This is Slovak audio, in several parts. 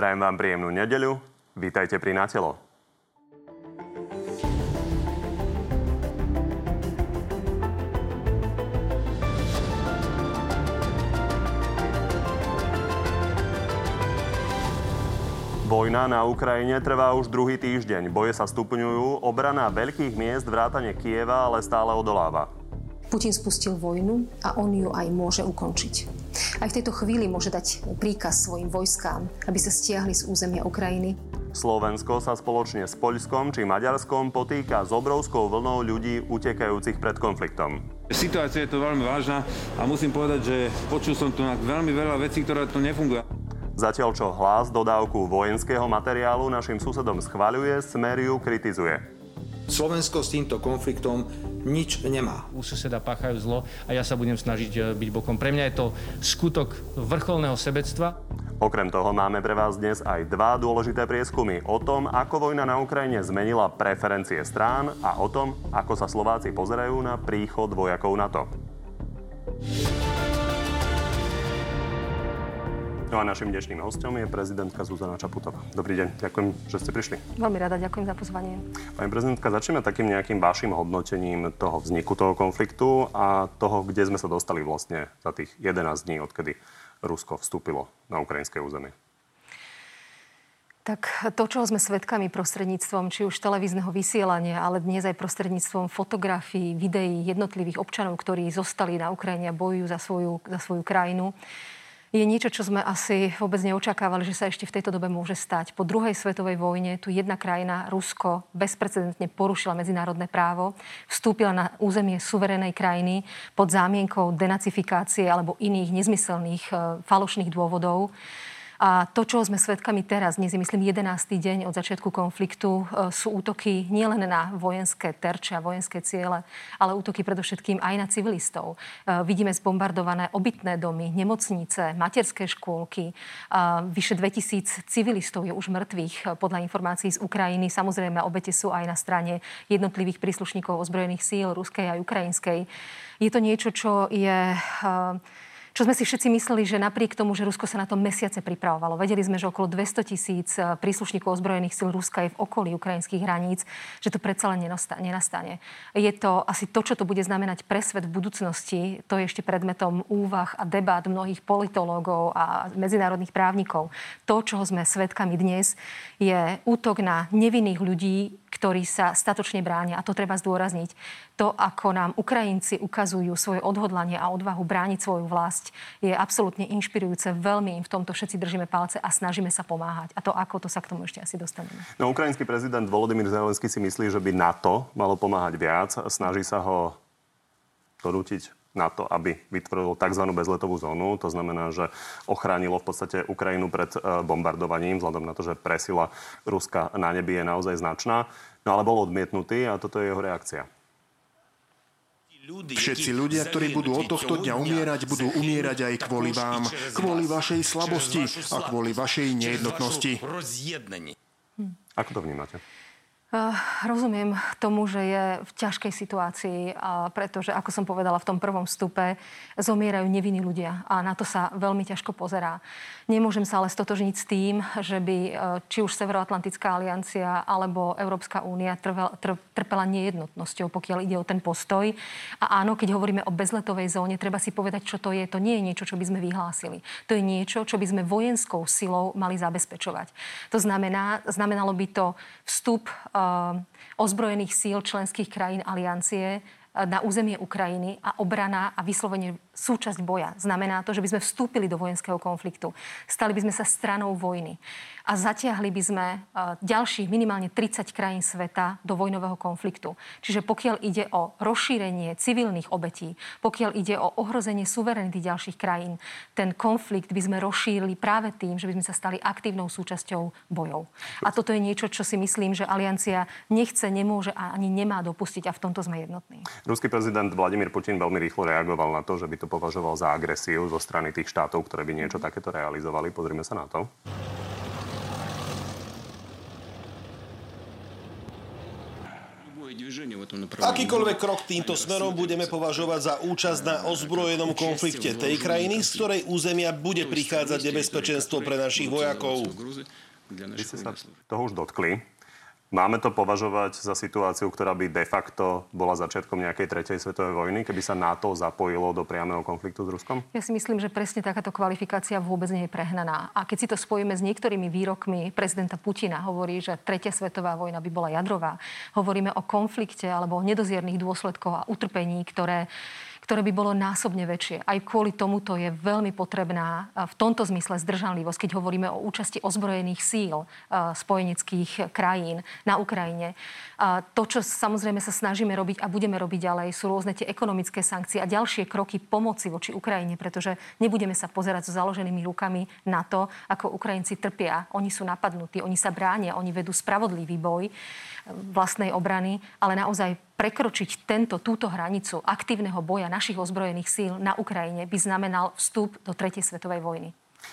Prajem vám príjemnú nedeľu. Vítajte pri Natelo. Vojna na Ukrajine trvá už druhý týždeň. Boje sa stupňujú, obrana veľkých miest vrátane Kieva ale stále odoláva. Putin spustil vojnu a on ju aj môže ukončiť. Aj v tejto chvíli môže dať príkaz svojim vojskám, aby sa stiahli z územia Ukrajiny. Slovensko sa spoločne s Poľskom či Maďarskom potýka s obrovskou vlnou ľudí utekajúcich pred konfliktom. Situácia je to veľmi vážna a musím povedať, že počul som tu veľmi veľa vecí, ktoré tu nefungujú. Zatiaľ čo hlas dodávku vojenského materiálu našim susedom schvaľuje, Smer ju kritizuje. Slovensko s týmto konfliktom nič nemá. U suseda páchajú zlo a ja sa budem snažiť e, byť bokom. Pre mňa je to skutok vrcholného sebectva. Okrem toho máme pre vás dnes aj dva dôležité prieskumy o tom, ako vojna na Ukrajine zmenila preferencie strán a o tom, ako sa Slováci pozerajú na príchod vojakov NATO. No a našim dnešným hostom je prezidentka Zuzana Čaputová. Dobrý deň, ďakujem, že ste prišli. Veľmi rada, ďakujem za pozvanie. Pani prezidentka, začneme takým nejakým vašim hodnotením toho vzniku toho konfliktu a toho, kde sme sa dostali vlastne za tých 11 dní, odkedy Rusko vstúpilo na ukrajinské územie. Tak to, čo sme svedkami prostredníctvom či už televízneho vysielania, ale dnes aj prostredníctvom fotografií, videí jednotlivých občanov, ktorí zostali na Ukrajine a bojujú za svoju, za svoju krajinu, je niečo, čo sme asi vôbec neočakávali, že sa ešte v tejto dobe môže stať. Po druhej svetovej vojne tu jedna krajina, Rusko, bezprecedentne porušila medzinárodné právo, vstúpila na územie suverenej krajiny pod zámienkou denacifikácie alebo iných nezmyselných e, falošných dôvodov. A to, čo sme svedkami teraz, dnes je myslím 11. deň od začiatku konfliktu, e, sú útoky nielen na vojenské terče a vojenské ciele, ale útoky predovšetkým aj na civilistov. E, vidíme zbombardované obytné domy, nemocnice, materské škôlky. Vyše 2000 civilistov je už mŕtvych e, podľa informácií z Ukrajiny. Samozrejme, obete sú aj na strane jednotlivých príslušníkov ozbrojených síl, ruskej a ukrajinskej. Je to niečo, čo je čo sme si všetci mysleli, že napriek tomu, že Rusko sa na to mesiace pripravovalo, vedeli sme, že okolo 200 tisíc eh, príslušníkov ozbrojených síl Ruska je v okolí ukrajinských hraníc, že to predsa len nenastane. Je to asi to, čo to bude znamenať pre svet v budúcnosti. To je ešte predmetom úvah a debát mnohých politológov a medzinárodných právnikov. To, čoho sme svedkami dnes, je útok na nevinných ľudí, ktorí sa statočne bránia. A to treba zdôrazniť. To, ako nám Ukrajinci ukazujú svoje odhodlanie a odvahu brániť svoju vlast, je absolútne inšpirujúce. Veľmi im v tomto všetci držíme palce a snažíme sa pomáhať. A to, ako to sa k tomu ešte asi dostaneme. No, ukrajinský prezident Volodymyr Zelenský si myslí, že by NATO malo pomáhať viac. Snaží sa ho donútiť na to, aby vytvorilo tzv. bezletovú zónu. To znamená, že ochránilo v podstate Ukrajinu pred e, bombardovaním, vzhľadom na to, že presila Ruska na nebi je naozaj značná. No ale bol odmietnutý a toto je jeho reakcia. Všetci ľudia, ktorí budú od tohto dňa umierať, budú umierať aj kvôli vám, kvôli vašej slabosti a kvôli vašej nejednotnosti. Ako to vnímate? Uh, rozumiem tomu, že je v ťažkej situácii, pretože, ako som povedala v tom prvom vstupe, zomierajú nevinní ľudia a na to sa veľmi ťažko pozerá. Nemôžem sa ale stotožniť s tým, že by uh, či už Severoatlantická aliancia alebo Európska únia trvel, tr, trpela nejednotnosťou, pokiaľ ide o ten postoj. A áno, keď hovoríme o bezletovej zóne, treba si povedať, čo to je. To nie je niečo, čo by sme vyhlásili. To je niečo, čo by sme vojenskou silou mali zabezpečovať. To znamená, znamenalo by to vstup Um, ozbrojených síl členských krajín aliancie uh, na územie Ukrajiny a obrana a vyslovene súčasť boja. Znamená to, že by sme vstúpili do vojenského konfliktu. Stali by sme sa stranou vojny a zatiahli by sme e, ďalších minimálne 30 krajín sveta do vojnového konfliktu. Čiže pokiaľ ide o rozšírenie civilných obetí, pokiaľ ide o ohrozenie suverenity ďalších krajín, ten konflikt by sme rozšírili práve tým, že by sme sa stali aktívnou súčasťou bojov. A toto je niečo, čo si myslím, že aliancia nechce, nemôže a ani nemá dopustiť a v tomto sme jednotní. Ruský prezident Vladimír Putin veľmi rýchlo reagoval na to, že by to považoval za agresiu zo strany tých štátov, ktoré by niečo takéto realizovali. Pozrime sa na to. Akýkoľvek krok týmto smerom budeme považovať za účasť na ozbrojenom konflikte tej krajiny, z ktorej územia bude prichádzať nebezpečenstvo pre našich vojakov. Vy ste sa toho už dotkli. Máme to považovať za situáciu, ktorá by de facto bola začiatkom nejakej tretej svetovej vojny, keby sa NATO zapojilo do priamého konfliktu s Ruskom? Ja si myslím, že presne takáto kvalifikácia vôbec nie je prehnaná. A keď si to spojíme s niektorými výrokmi prezidenta Putina, hovorí, že tretia svetová vojna by bola jadrová. Hovoríme o konflikte alebo o nedoziernych dôsledkoch a utrpení, ktoré ktoré by bolo násobne väčšie. Aj kvôli tomuto je veľmi potrebná v tomto zmysle zdržanlivosť, keď hovoríme o účasti ozbrojených síl spojeneckých krajín na Ukrajine. To, čo samozrejme sa snažíme robiť a budeme robiť ďalej, sú rôzne tie ekonomické sankcie a ďalšie kroky pomoci voči Ukrajine, pretože nebudeme sa pozerať so založenými rukami na to, ako Ukrajinci trpia. Oni sú napadnutí, oni sa bránia, oni vedú spravodlivý boj vlastnej obrany, ale naozaj prekročiť tento, túto hranicu aktívneho boja našich ozbrojených síl na Ukrajine by znamenal vstup do tretej svetovej vojny.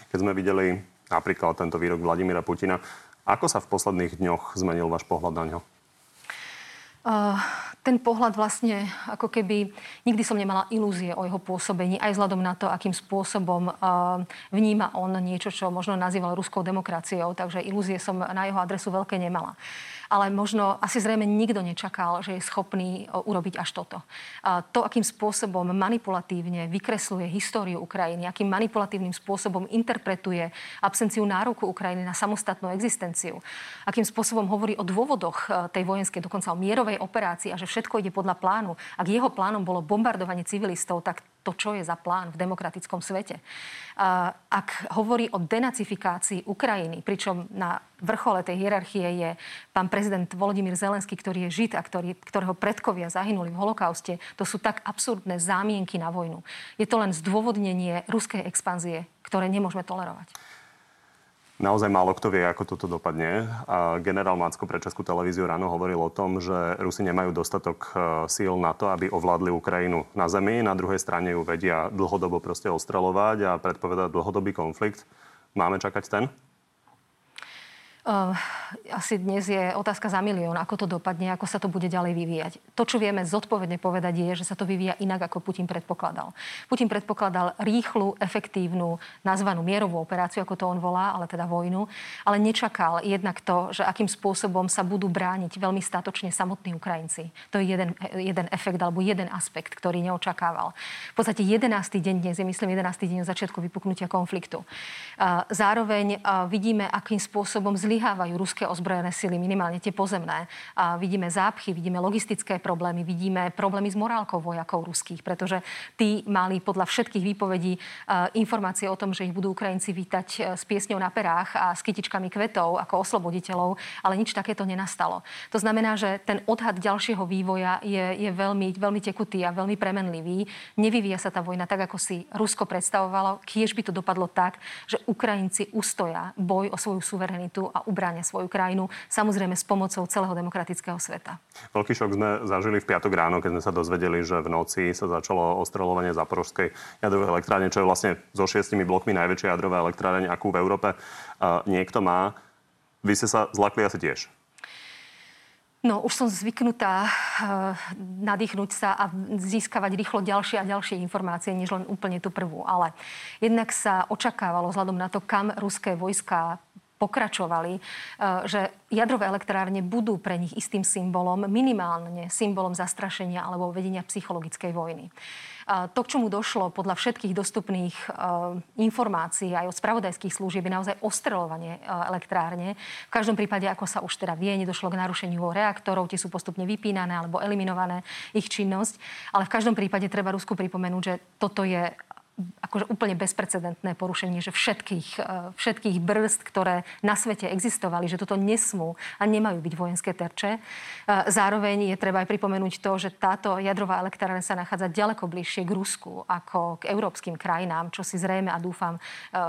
Keď sme videli napríklad tento výrok Vladimíra Putina, ako sa v posledných dňoch zmenil váš pohľad na ňo? Uh, ten pohľad vlastne, ako keby nikdy som nemala ilúzie o jeho pôsobení, aj vzhľadom na to, akým spôsobom uh, vníma on niečo, čo možno nazýval ruskou demokraciou, takže ilúzie som na jeho adresu veľké nemala. Uh, ale možno asi zrejme nikto nečakal, že je schopný urobiť až toto. To, akým spôsobom manipulatívne vykresluje históriu Ukrajiny, akým manipulatívnym spôsobom interpretuje absenciu nároku Ukrajiny na samostatnú existenciu, akým spôsobom hovorí o dôvodoch tej vojenskej, dokonca o mierovej operácii a že všetko ide podľa plánu. Ak jeho plánom bolo bombardovanie civilistov, tak to, čo je za plán v demokratickom svete. Ak hovorí o denacifikácii Ukrajiny, pričom na vrchole tej hierarchie je pán prezident Volodymyr Zelenský, ktorý je žid a ktorý, ktorého predkovia zahynuli v holokauste, to sú tak absurdné zámienky na vojnu. Je to len zdôvodnenie ruskej expanzie, ktoré nemôžeme tolerovať. Naozaj málo kto vie, ako toto dopadne. Generál Macko pre Českú televíziu ráno hovoril o tom, že Rusi nemajú dostatok e, síl na to, aby ovládli Ukrajinu na zemi. Na druhej strane ju vedia dlhodobo proste ostrelovať a predpovedať dlhodobý konflikt. Máme čakať ten? Uh, asi dnes je otázka za milión, ako to dopadne, ako sa to bude ďalej vyvíjať. To, čo vieme zodpovedne povedať, je, že sa to vyvíja inak, ako Putin predpokladal. Putin predpokladal rýchlu, efektívnu, nazvanú mierovú operáciu, ako to on volá, ale teda vojnu, ale nečakal jednak to, že akým spôsobom sa budú brániť veľmi statočne samotní Ukrajinci. To je jeden, jeden efekt alebo jeden aspekt, ktorý neočakával. V podstate 11. deň dnes je, myslím, 11. deň začiatku vypuknutia konfliktu. Uh, zároveň uh, vidíme, akým spôsobom zlý zlyhávajú ruské ozbrojené sily, minimálne tie pozemné. A vidíme zápchy, vidíme logistické problémy, vidíme problémy s morálkou vojakov ruských, pretože tí mali podľa všetkých výpovedí informácie o tom, že ich budú Ukrajinci vítať e, s piesňou na perách a s kytičkami kvetov ako osloboditeľov, ale nič takéto nenastalo. To znamená, že ten odhad ďalšieho vývoja je, je veľmi, veľmi tekutý a veľmi premenlivý. Nevyvíja sa tá vojna tak, ako si Rusko predstavovalo. Kiež by to dopadlo tak, že Ukrajinci ustoja boj o svoju suverenitu a ubránia svoju krajinu, samozrejme s pomocou celého demokratického sveta. Veľký šok sme zažili v piatok ráno, keď sme sa dozvedeli, že v noci sa začalo ostreľovanie Zaporožskej jadrovej elektrárne, čo je vlastne so šiestimi blokmi najväčšia jadrová elektrárne, akú v Európe uh, niekto má. Vy ste sa zlakli asi tiež. No, už som zvyknutá uh, nadýchnuť sa a získavať rýchlo ďalšie a ďalšie informácie, než len úplne tú prvú. Ale jednak sa očakávalo vzhľadom na to, kam ruské vojska pokračovali, e, že jadrové elektrárne budú pre nich istým symbolom, minimálne symbolom zastrašenia alebo vedenia psychologickej vojny. E, to, k čomu došlo podľa všetkých dostupných e, informácií aj od spravodajských služieb, je naozaj ostreľovanie elektrárne. V každom prípade, ako sa už teda vie, nedošlo k narušeniu reaktorov, tie sú postupne vypínané alebo eliminované ich činnosť. Ale v každom prípade treba Rusku pripomenúť, že toto je akože úplne bezprecedentné porušenie, že všetkých, e, všetkých brzd, ktoré na svete existovali, že toto nesmú a nemajú byť vojenské terče. E, zároveň je treba aj pripomenúť to, že táto jadrová elektrárna sa nachádza ďaleko bližšie k Rusku ako k európskym krajinám, čo si zrejme a dúfam, e,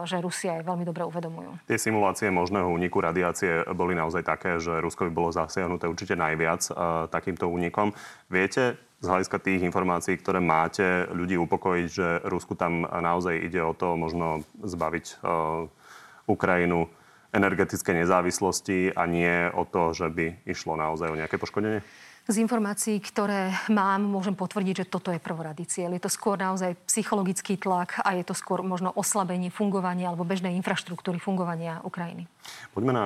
že Rusia je veľmi dobre uvedomujú. Tie simulácie možného úniku radiácie boli naozaj také, že Rusko by bolo zasiahnuté určite najviac takýmto únikom. Viete, z hľadiska tých informácií, ktoré máte, ľudí upokojiť, že Rusku tam naozaj ide o to možno zbaviť uh, Ukrajinu energetickej nezávislosti a nie o to, že by išlo naozaj o nejaké poškodenie? Z informácií, ktoré mám, môžem potvrdiť, že toto je prvoradý cieľ. Je to skôr naozaj psychologický tlak a je to skôr možno oslabenie fungovania alebo bežnej infraštruktúry fungovania Ukrajiny. Poďme na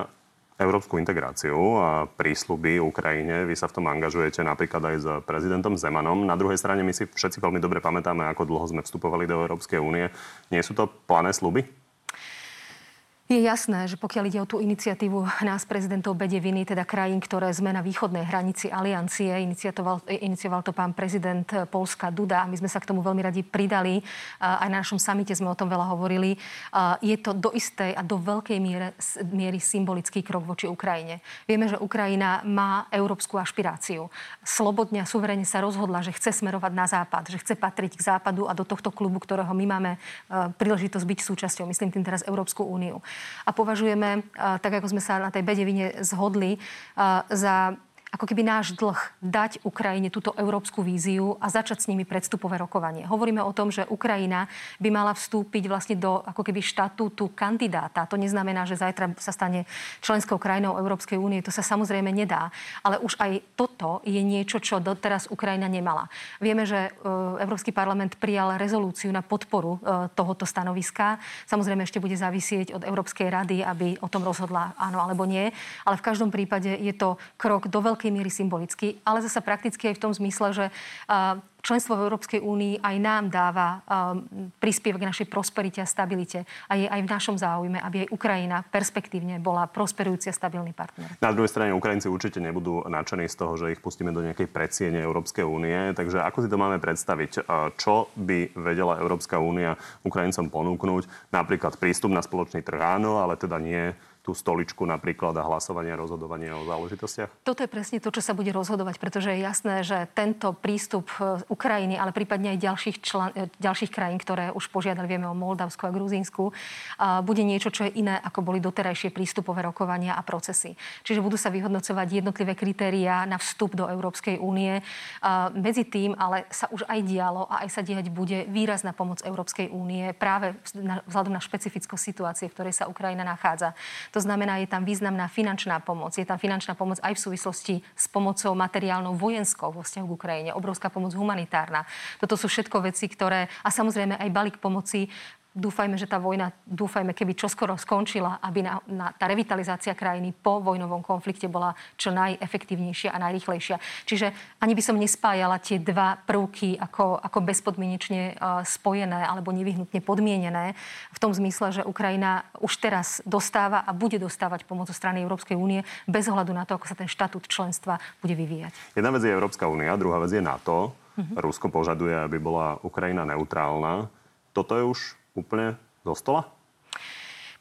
európsku integráciu a prísľuby Ukrajine. Vy sa v tom angažujete napríklad aj s prezidentom Zemanom. Na druhej strane my si všetci veľmi dobre pamätáme, ako dlho sme vstupovali do Európskej únie. Nie sú to plané sluby? Je jasné, že pokiaľ ide o tú iniciatívu nás prezidentov Bedeviny, teda krajín, ktoré sme na východnej hranici aliancie, inicioval, inicioval to pán prezident Polska Duda a my sme sa k tomu veľmi radi pridali. Aj na našom samite sme o tom veľa hovorili. Je to do istej a do veľkej miere, miery symbolický krok voči Ukrajine. Vieme, že Ukrajina má európsku ašpiráciu. Slobodne a suverene sa rozhodla, že chce smerovať na západ, že chce patriť k západu a do tohto klubu, ktorého my máme príležitosť byť súčasťou, myslím tým teraz Európsku úniu a považujeme, tak ako sme sa na tej bedevine zhodli, za ako keby náš dlh dať Ukrajine túto európsku víziu a začať s nimi predstupové rokovanie. Hovoríme o tom, že Ukrajina by mala vstúpiť vlastne do ako keby štatútu kandidáta. To neznamená, že zajtra sa stane členskou krajinou Európskej únie. To sa samozrejme nedá. Ale už aj toto je niečo, čo doteraz Ukrajina nemala. Vieme, že e, Európsky parlament prijal rezolúciu na podporu e, tohoto stanoviska. Samozrejme ešte bude závisieť od Európskej rady, aby o tom rozhodla áno alebo nie. Ale v každom prípade je to krok do veľkej veľkej miery symbolicky, ale zase prakticky aj v tom zmysle, že členstvo v Európskej únii aj nám dáva príspevok k našej prosperite a stabilite. A je aj v našom záujme, aby aj Ukrajina perspektívne bola prosperujúci a stabilný partner. Na druhej strane Ukrajinci určite nebudú nadšení z toho, že ich pustíme do nejakej predsiene Európskej únie. Takže ako si to máme predstaviť? Čo by vedela Európska únia Ukrajincom ponúknuť? Napríklad prístup na spoločný trh áno, ale teda nie tú stoličku napríklad a hlasovanie a rozhodovanie o záležitostiach? Toto je presne to, čo sa bude rozhodovať, pretože je jasné, že tento prístup e, Ukrajiny, ale prípadne aj ďalších, člen, e, ďalších krajín, ktoré už požiadali, vieme o Moldavsku a Gruzínsku, bude niečo, čo je iné, ako boli doterajšie prístupové rokovania a procesy. Čiže budú sa vyhodnocovať jednotlivé kritériá na vstup do Európskej únie. Medzi tým ale sa už aj dialo a aj sa diať bude výrazná pomoc Európskej únie práve vzhľadom na špecifickú situácie, v ktorej sa Ukrajina nachádza. To znamená, je tam významná finančná pomoc. Je tam finančná pomoc aj v súvislosti s pomocou materiálnou vojenskou vo vzťahu k Ukrajine. Obrovská pomoc humanitárna. Toto sú všetko veci, ktoré... A samozrejme aj balík pomoci Dúfajme, že tá vojna, dúfajme, keby čoskoro skončila, aby na, na, tá revitalizácia krajiny po vojnovom konflikte bola čo najefektívnejšia a najrychlejšia. Čiže ani by som nespájala tie dva prvky ako, ako bezpodmienečne uh, spojené alebo nevyhnutne podmienené v tom zmysle, že Ukrajina už teraz dostáva a bude dostávať pomoc zo strany Európskej únie bez ohľadu na to, ako sa ten štatút členstva bude vyvíjať. Jedna vec je Európska únia, druhá vec je NATO. Uh-huh. Rusko požaduje, aby bola Ukrajina neutrálna. Toto je už úplne zo stola?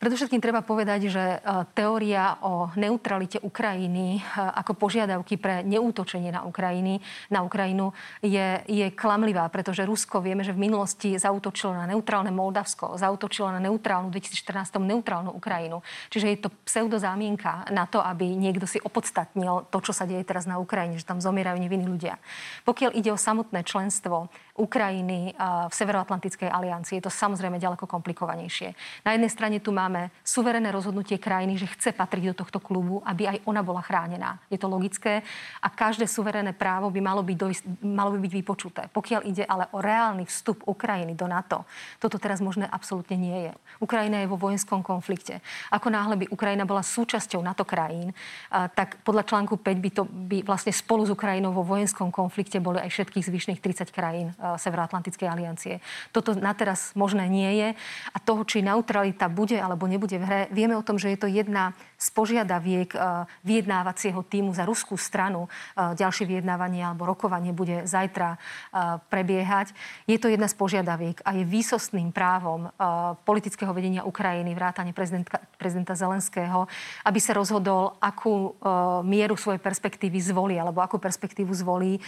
Predovšetkým treba povedať, že e, teória o neutralite Ukrajiny e, ako požiadavky pre neútočenie na, Ukrajiny, na Ukrajinu je, je klamlivá, pretože Rusko vieme, že v minulosti zautočilo na neutrálne Moldavsko, zautočilo na neutrálnu 2014 neutrálnu Ukrajinu. Čiže je to pseudozámienka na to, aby niekto si opodstatnil to, čo sa deje teraz na Ukrajine, že tam zomierajú nevinní ľudia. Pokiaľ ide o samotné členstvo Ukrajiny v Severoatlantickej aliancii, je to samozrejme ďaleko komplikovanejšie. Na jednej strane tu máme suverené rozhodnutie krajiny, že chce patriť do tohto klubu, aby aj ona bola chránená. Je to logické a každé suverénne právo by malo byť, dojsť, malo by byť vypočuté. Pokiaľ ide ale o reálny vstup Ukrajiny do NATO, toto teraz možné absolútne nie je. Ukrajina je vo vojenskom konflikte. Ako náhle by Ukrajina bola súčasťou NATO krajín, tak podľa článku 5 by to by vlastne spolu s Ukrajinou vo vojenskom konflikte boli aj všetkých zvyšných 30 krajín Severoatlantickej aliancie. Toto na teraz možné nie je a toho, či neutralita bude alebo nebude v hre, vieme o tom, že je to jedna z požiadaviek eh, vyjednávacieho týmu za ruskú stranu. Eh, ďalšie vyjednávanie alebo rokovanie bude zajtra prebiehať. Je to jedna z požiadaviek a je výsostným právom politického vedenia Ukrajiny, vrátane prezidenta, prezidenta Zelenského, aby sa rozhodol, akú mieru svojej perspektívy zvolí alebo akú perspektívu zvolí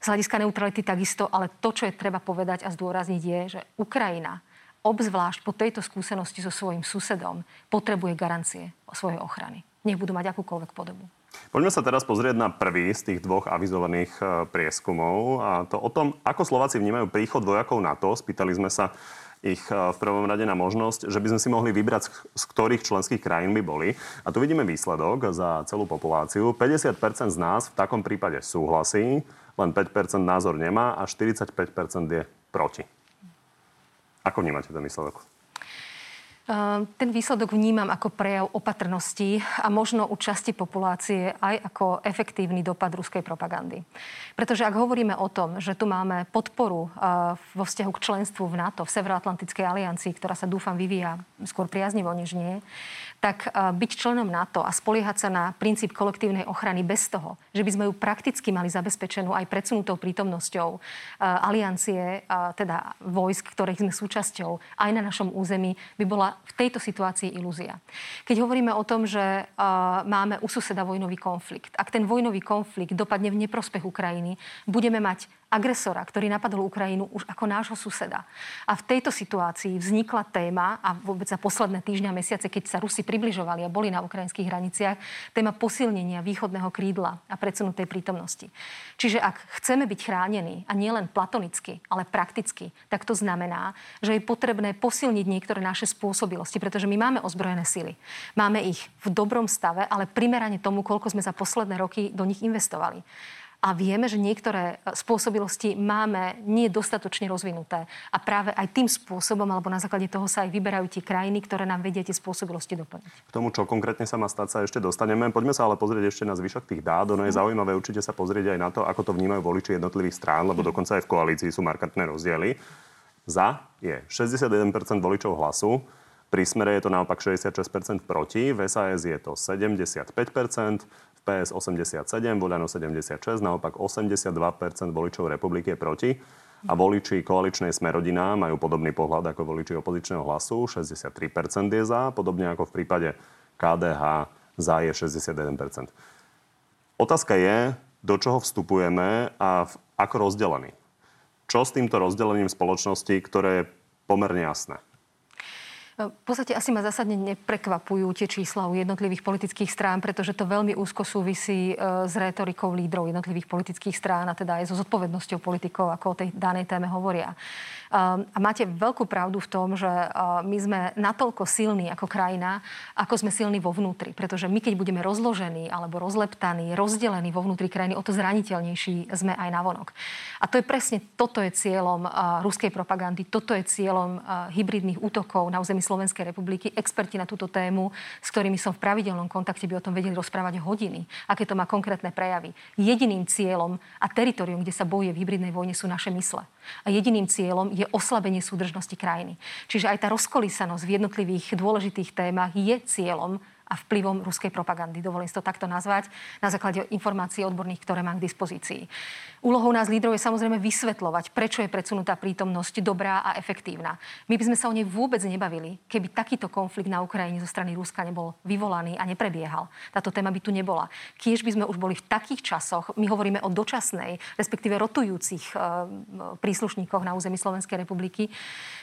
z hľadiska neutrality takisto, ale to, čo je treba povedať a zdôrazniť je, že Ukrajina obzvlášť po tejto skúsenosti so svojím susedom potrebuje garancie svojej ochrany. Nech budú mať akúkoľvek podobu. Poďme sa teraz pozrieť na prvý z tých dvoch avizovaných e, prieskumov. A to o tom, ako Slováci vnímajú príchod vojakov NATO. Spýtali sme sa ich e, v prvom rade na možnosť, že by sme si mohli vybrať, z ktorých členských krajín by boli. A tu vidíme výsledok za celú populáciu. 50% z nás v takom prípade súhlasí, len 5% názor nemá a 45% je proti. Ako vnímate ten výsledok? Ehm, ten výsledok vnímam ako prejav opatrnosti a možno u časti populácie aj ako efektívny dopad ruskej propagandy. Pretože ak hovoríme o tom, že tu máme podporu ehm, vo vzťahu k členstvu v NATO, v Severoatlantickej aliancii, ktorá sa dúfam vyvíja skôr priaznivo než nie, tak byť členom NATO a spoliehať sa na princíp kolektívnej ochrany bez toho, že by sme ju prakticky mali zabezpečenú aj predsunutou prítomnosťou aliancie, teda vojsk, ktorých sme súčasťou, aj na našom území, by bola v tejto situácii ilúzia. Keď hovoríme o tom, že máme u suseda vojnový konflikt, ak ten vojnový konflikt dopadne v neprospech Ukrajiny, budeme mať agresora, ktorý napadol Ukrajinu už ako nášho suseda. A v tejto situácii vznikla téma, a vôbec za posledné týždňa mesiace, keď sa Rusi približovali a boli na ukrajinských hraniciach, téma posilnenia východného krídla a predsunutej prítomnosti. Čiže ak chceme byť chránení, a nielen platonicky, ale prakticky, tak to znamená, že je potrebné posilniť niektoré naše spôsobilosti, pretože my máme ozbrojené sily. Máme ich v dobrom stave, ale primerane tomu, koľko sme za posledné roky do nich investovali a vieme, že niektoré e, spôsobilosti máme nie dostatočne rozvinuté. A práve aj tým spôsobom, alebo na základe toho sa aj vyberajú tie krajiny, ktoré nám vedia tie spôsobilosti doplniť. K tomu, čo konkrétne sa má stať, sa ešte dostaneme. Poďme sa ale pozrieť ešte na zvyšok tých dát. Ono je mhm. zaujímavé určite sa pozrieť aj na to, ako to vnímajú voliči jednotlivých strán, lebo mhm. dokonca aj v koalícii sú markantné rozdiely. Za je 61% voličov hlasu, pri smere je to naopak 66% proti, v SAS je to 75%, PS 87, Voľano 76, naopak 82% voličov republiky je proti. A voliči koaličnej Smerodina majú podobný pohľad ako voliči opozičného hlasu. 63% je za, podobne ako v prípade KDH za je 61%. Otázka je, do čoho vstupujeme a v, ako rozdelený. Čo s týmto rozdelením spoločnosti, ktoré je pomerne jasné? V podstate asi ma zásadne neprekvapujú tie čísla u jednotlivých politických strán, pretože to veľmi úzko súvisí e, s rétorikou lídrov jednotlivých politických strán a teda aj so zodpovednosťou politikov, ako o tej danej téme hovoria. Ehm, a máte veľkú pravdu v tom, že my sme natoľko silní ako krajina, ako sme silní vo vnútri. Pretože my, keď budeme rozložení alebo rozleptaní, rozdelení vo vnútri krajiny, o to zraniteľnejší sme aj navonok. A to je presne, toto je cieľom ruskej propagandy, toto je cieľom hybridných útokov na území Slovenskej republiky. Experti na túto tému, s ktorými som v pravidelnom kontakte, by o tom vedeli rozprávať hodiny, aké to má konkrétne prejavy. Jediným cieľom a teritorium, kde sa bojuje v hybridnej vojne, sú naše mysle. A jediným cieľom je oslabenie súdržnosti krajiny. Čiže aj tá rozkolísanosť v jednotlivých dôležitých témach je cieľom a vplyvom ruskej propagandy. Dovolím si to takto nazvať na základe informácií odborných, ktoré mám k dispozícii. Úlohou nás lídrov je samozrejme vysvetľovať, prečo je predsunutá prítomnosť dobrá a efektívna. My by sme sa o nej vôbec nebavili, keby takýto konflikt na Ukrajine zo strany Ruska nebol vyvolaný a neprebiehal. Táto téma by tu nebola. Kiež by sme už boli v takých časoch, my hovoríme o dočasnej, respektíve rotujúcich e, príslušníkoch na území Slovenskej republiky.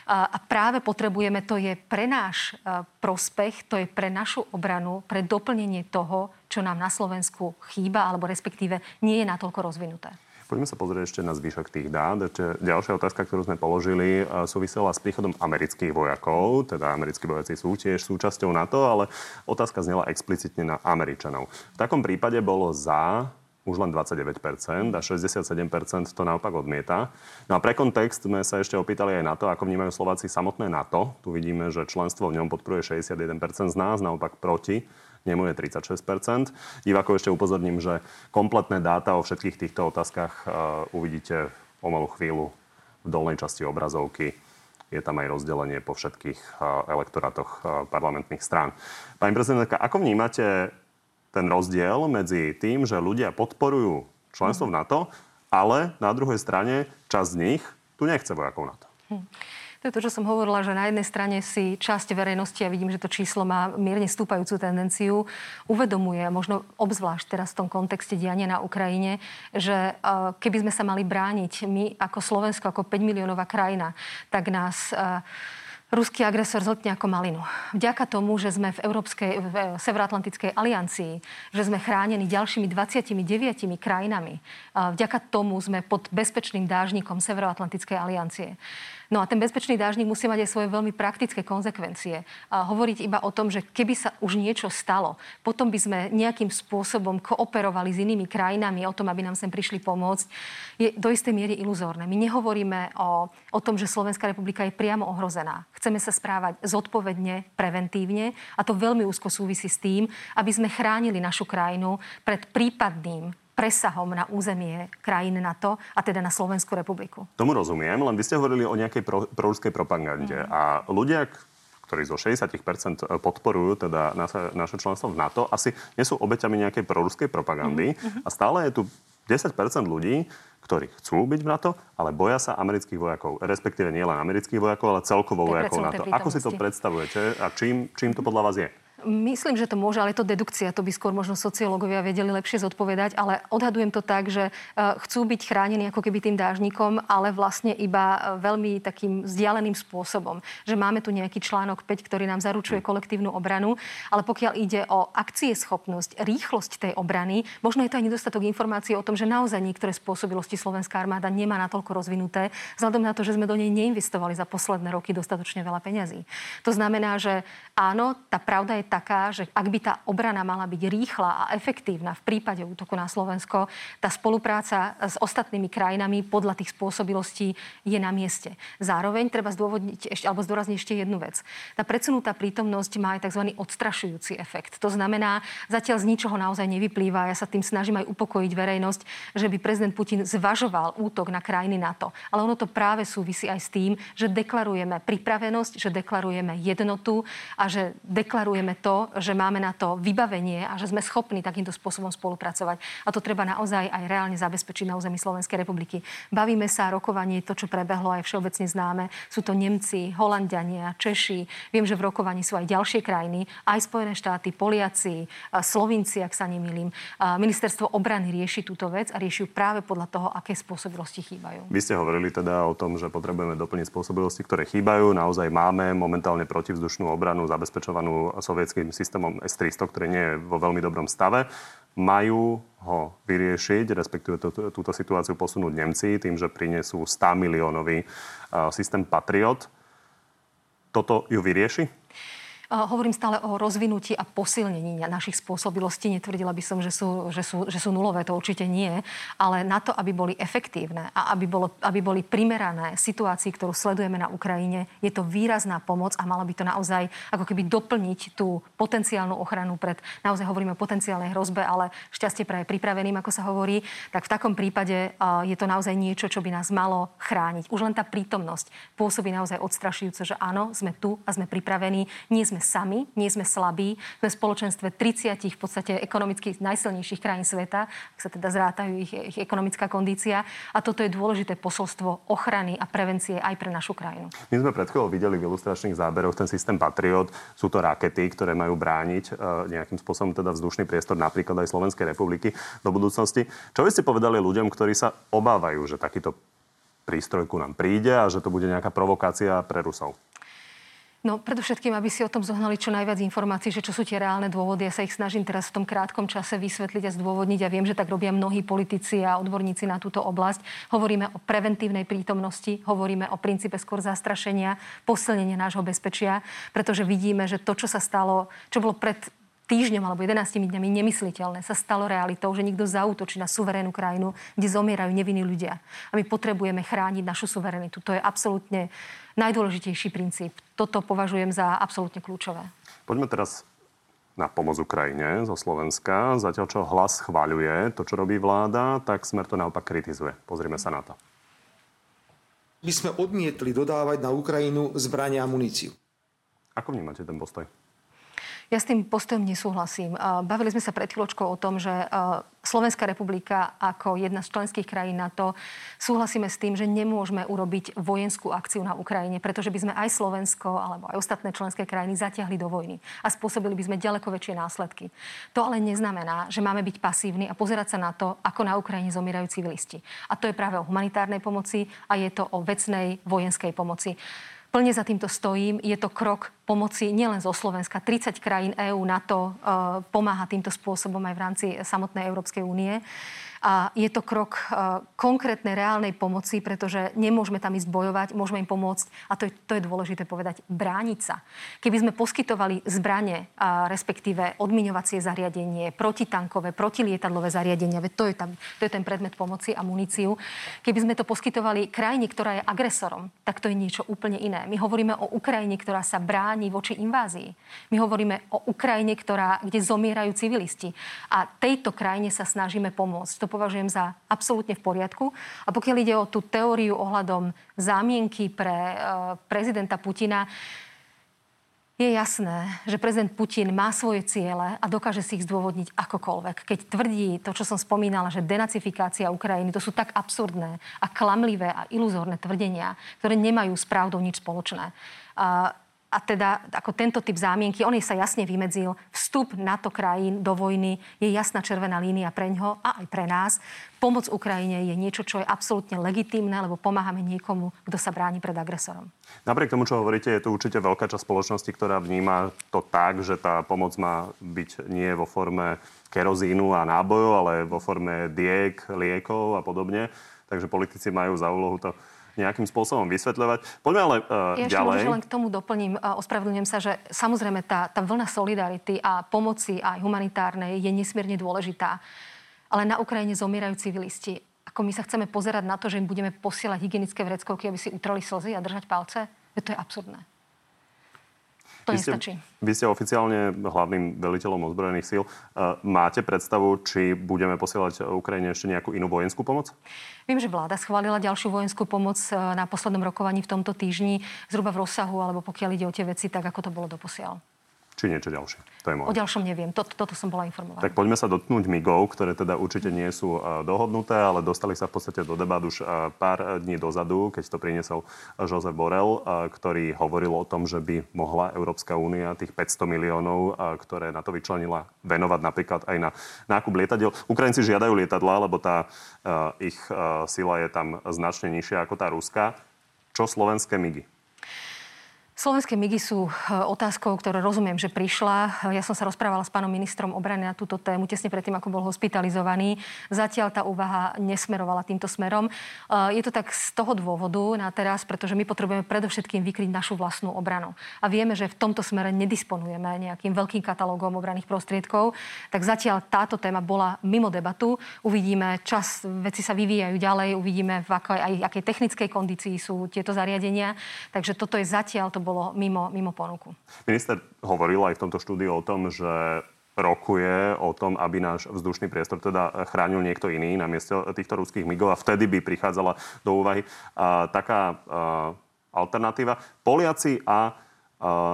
A, a práve potrebujeme, to je pre náš e, prospech, to je pre našu obranu pre doplnenie toho, čo nám na Slovensku chýba, alebo respektíve nie je natoľko rozvinuté. Poďme sa pozrieť ešte na zvyšok tých dát. Ďalšia otázka, ktorú sme položili, e, súvisela s príchodom amerických vojakov. Teda americkí vojaci sú tiež súčasťou NATO, ale otázka znela explicitne na Američanov. V takom prípade bolo za už len 29% a 67% to naopak odmieta. No a pre kontext sme sa ešte opýtali aj na to, ako vnímajú Slováci samotné NATO. Tu vidíme, že členstvo v ňom podporuje 61% z nás, naopak proti nemu je 36%. Divákov ešte upozorním, že kompletné dáta o všetkých týchto otázkach uh, uvidíte o malú chvíľu v dolnej časti obrazovky. Je tam aj rozdelenie po všetkých uh, elektorátoch uh, parlamentných strán. Pani prezidentka, ako vnímate ten rozdiel medzi tým, že ľudia podporujú členstvo v NATO, ale na druhej strane časť z nich tu nechce vojakov NATO. Hm. To je to, čo som hovorila, že na jednej strane si časť verejnosti, a vidím, že to číslo má mierne stúpajúcu tendenciu, uvedomuje, možno obzvlášť teraz v tom kontexte diania na Ukrajine, že keby sme sa mali brániť my ako Slovensko, ako 5 miliónová krajina, tak nás ruský agresor zltne ako malinu. Vďaka tomu, že sme v Európskej, v Severoatlantickej aliancii, že sme chránení ďalšími 29 krajinami, vďaka tomu sme pod bezpečným dážnikom Severoatlantickej aliancie. No a ten bezpečný dážnik musí mať aj svoje veľmi praktické konsekvencie. A hovoriť iba o tom, že keby sa už niečo stalo, potom by sme nejakým spôsobom kooperovali s inými krajinami o tom, aby nám sem prišli pomôcť, je do istej miery iluzórne. My nehovoríme o, o tom, že Slovenská republika je priamo ohrozená. Chceme sa správať zodpovedne, preventívne a to veľmi úzko súvisí s tým, aby sme chránili našu krajinu pred prípadným presahom na územie krajín NATO a teda na Slovenskú republiku. Tomu rozumiem, len vy ste hovorili o nejakej pro, proruskej propagande mm. a ľudia, ktorí zo 60% podporujú teda naše, naše členstvo v NATO, asi nie sú obeťami nejakej proruskej propagandy mm-hmm. a stále je tu 10% ľudí, ktorí chcú byť v NATO, ale boja sa amerických vojakov. Respektíve nielen amerických vojakov, ale celkovo vojakov NATO. Ako si to predstavujete a čím, čím to podľa vás je? Myslím, že to môže, ale je to dedukcia. To by skôr možno sociológovia vedeli lepšie zodpovedať, ale odhadujem to tak, že e, chcú byť chránení ako keby tým dážnikom, ale vlastne iba e, veľmi takým vzdialeným spôsobom. Že máme tu nejaký článok 5, ktorý nám zaručuje kolektívnu obranu, ale pokiaľ ide o akcieschopnosť, rýchlosť tej obrany, možno je to aj nedostatok informácií o tom, že naozaj niektoré spôsobilosti slovenská armáda nemá natoľko rozvinuté, vzhľadom na to, že sme do nej neinvestovali za posledné roky dostatočne veľa peňazí. To znamená, že áno, tá pravda je taká, že ak by tá obrana mala byť rýchla a efektívna v prípade útoku na Slovensko, tá spolupráca s ostatnými krajinami podľa tých spôsobilostí je na mieste. Zároveň treba zdôvodniť ešte, alebo zdôrazniť ešte jednu vec. Tá predsunutá prítomnosť má aj tzv. odstrašujúci efekt. To znamená, zatiaľ z ničoho naozaj nevyplýva. Ja sa tým snažím aj upokojiť verejnosť, že by prezident Putin zvažoval útok na krajiny NATO. Ale ono to práve súvisí aj s tým, že deklarujeme pripravenosť, že deklarujeme jednotu a že deklarujeme to, že máme na to vybavenie a že sme schopní takýmto spôsobom spolupracovať. A to treba naozaj aj reálne zabezpečiť na území Slovenskej republiky. Bavíme sa, rokovanie, to, čo prebehlo, aj všeobecne známe. Sú to Nemci, Holandiania, Češi. Viem, že v rokovaní sú aj ďalšie krajiny, aj Spojené štáty, Poliaci, Slovinci, ak sa nemýlim. Ministerstvo obrany rieši túto vec a rieši ju práve podľa toho, aké spôsobilosti chýbajú. Vy ste hovorili teda o tom, že potrebujeme doplniť spôsobilosti, ktoré chýbajú. Naozaj máme momentálne protivzdušnú obranu zabezpečovanú sovietským americkým systémom S-300, ktorý nie je vo veľmi dobrom stave. Majú ho vyriešiť, respektíve tú, túto situáciu posunúť Nemci tým, že prinesú 100 miliónový systém Patriot. Toto ju vyrieši? Hovorím stále o rozvinutí a posilnení našich spôsobilostí. Netvrdila by som, že sú, že, sú, že sú nulové, to určite nie. Ale na to, aby boli efektívne a aby, bolo, aby boli primerané situácii, ktorú sledujeme na Ukrajine, je to výrazná pomoc a malo by to naozaj ako keby doplniť tú potenciálnu ochranu pred, naozaj hovoríme o potenciálnej hrozbe, ale šťastie pre pripraveným, ako sa hovorí, tak v takom prípade je to naozaj niečo, čo by nás malo chrániť. Už len tá prítomnosť pôsobí naozaj odstrašujúce, že áno, sme tu a sme pripravení, nie sme sami, nie sme slabí. Sme v spoločenstve 30 v podstate ekonomicky najsilnejších krajín sveta, ak sa teda zrátajú ich, ich ekonomická kondícia. A toto je dôležité posolstvo ochrany a prevencie aj pre našu krajinu. My sme pred chvíľou videli v ilustračných záberoch ten systém Patriot. Sú to rakety, ktoré majú brániť e, nejakým spôsobom teda vzdušný priestor napríklad aj Slovenskej republiky do budúcnosti. Čo by ste povedali ľuďom, ktorí sa obávajú, že takýto prístroj ku nám príde a že to bude nejaká provokácia pre Rusov? No, predovšetkým, aby si o tom zohnali čo najviac informácií, že čo sú tie reálne dôvody. Ja sa ich snažím teraz v tom krátkom čase vysvetliť a zdôvodniť a viem, že tak robia mnohí politici a odborníci na túto oblasť. Hovoríme o preventívnej prítomnosti, hovoríme o princípe skôr zastrašenia, posilnenia nášho bezpečia, pretože vidíme, že to, čo sa stalo, čo bolo pred týždňom alebo 11 dňami nemysliteľné sa stalo realitou, že niekto zautočí na suverénnu krajinu, kde zomierajú nevinní ľudia. A my potrebujeme chrániť našu suverenitu. To je absolútne najdôležitejší princíp. Toto považujem za absolútne kľúčové. Poďme teraz na pomoc Ukrajine zo Slovenska. Zatiaľ, čo hlas chváľuje to, čo robí vláda, tak Smer to naopak kritizuje. Pozrime sa na to. My sme odmietli dodávať na Ukrajinu zbrania a muníciu. Ako vnímate ten postoj? Ja s tým postojom nesúhlasím. Bavili sme sa pred chvíľočkou o tom, že Slovenská republika ako jedna z členských krajín NATO súhlasíme s tým, že nemôžeme urobiť vojenskú akciu na Ukrajine, pretože by sme aj Slovensko alebo aj ostatné členské krajiny zatiahli do vojny a spôsobili by sme ďaleko väčšie následky. To ale neznamená, že máme byť pasívni a pozerať sa na to, ako na Ukrajine zomierajú civilisti. A to je práve o humanitárnej pomoci a je to o vecnej vojenskej pomoci. plne za týmto stojím. Je to krok pomoci nielen zo Slovenska. 30 krajín EÚ na to pomáha týmto spôsobom aj v rámci samotnej Európskej únie. A je to krok uh, konkrétnej, reálnej pomoci, pretože nemôžeme tam ísť bojovať, môžeme im pomôcť, a to je, to je dôležité povedať, brániť sa. Keby sme poskytovali zbranie, uh, respektíve odmiňovacie zariadenie, protitankové, protilietadlové zariadenia, veď to je, tam, to je ten predmet pomoci a muníciu, keby sme to poskytovali krajine, ktorá je agresorom, tak to je niečo úplne iné. My hovoríme o Ukrajine, ktorá sa bráni voči invázii. My hovoríme o Ukrajine, ktorá, kde zomierajú civilisti. A tejto krajine sa snažíme pomôcť. To považujem za absolútne v poriadku. A pokiaľ ide o tú teóriu ohľadom zámienky pre e, prezidenta Putina, je jasné, že prezident Putin má svoje ciele a dokáže si ich zdôvodniť akokoľvek. Keď tvrdí to, čo som spomínala, že denacifikácia Ukrajiny, to sú tak absurdné a klamlivé a iluzórne tvrdenia, ktoré nemajú s pravdou nič spoločné. A teda ako tento typ zámienky, on sa jasne vymedzil. Vstup NATO krajín do vojny je jasná červená línia pre ňo a aj pre nás. Pomoc Ukrajine je niečo, čo je absolútne legitímne, lebo pomáhame niekomu, kto sa bráni pred agresorom. Napriek tomu, čo hovoríte, je tu určite veľká časť spoločnosti, ktorá vníma to tak, že tá pomoc má byť nie vo forme kerozínu a nábojov, ale vo forme diek, liekov a podobne. Takže politici majú za úlohu to nejakým spôsobom vysvetľovať. Poďme ale uh, ja ďalej. Ja len k tomu doplním, uh, ospravedlňujem sa, že samozrejme tá, tá vlna solidarity a pomoci aj humanitárnej je nesmierne dôležitá. Ale na Ukrajine zomierajú civilisti. Ako my sa chceme pozerať na to, že im budeme posielať hygienické vreckovky, aby si utrali slzy a držať palce? To je absurdné. To vy nestačí. Ste, vy ste oficiálne hlavným veliteľom ozbrojených síl. Máte predstavu, či budeme posielať Ukrajine ešte nejakú inú vojenskú pomoc? Viem, že vláda schválila ďalšiu vojenskú pomoc e, na poslednom rokovaní v tomto týždni, zhruba v rozsahu, alebo pokiaľ ide o tie veci, tak ako to bolo doposiaľ či niečo ďalšie? To je moje. O ďalšom neviem. Toto, toto som bola informovaná. Tak poďme sa dotknúť MIGov, ktoré teda určite nie sú dohodnuté, ale dostali sa v podstate do debat už pár dní dozadu, keď to priniesol Josef Borel, ktorý hovoril o tom, že by mohla Európska únia tých 500 miliónov, ktoré na to vyčlenila, venovať napríklad aj na nákup lietadiel. Ukrajinci žiadajú lietadla, lebo tá ich sila je tam značne nižšia ako tá ruská. Čo slovenské MIGy? Slovenské migy sú eh, otázkou, ktorú rozumiem, že prišla. Ja som sa rozprávala s pánom ministrom obrany na túto tému tesne predtým, ako bol hospitalizovaný. Zatiaľ tá úvaha nesmerovala týmto smerom. Eh, je to tak z toho dôvodu na teraz, pretože my potrebujeme predovšetkým vykryť našu vlastnú obranu. A vieme, že v tomto smere nedisponujeme nejakým veľkým katalógom obranných prostriedkov. Tak zatiaľ táto téma bola mimo debatu. Uvidíme, čas, veci sa vyvíjajú ďalej, uvidíme, v akej, aj akej technickej kondícii sú tieto zariadenia. Takže toto je zatiaľ to bolo mimo, mimo ponuku. Minister hovoril aj v tomto štúdiu o tom, že rokuje o tom, aby náš vzdušný priestor teda chránil niekto iný na mieste týchto ruských migov a vtedy by prichádzala do úvahy a, taká a, alternatíva. Poliaci a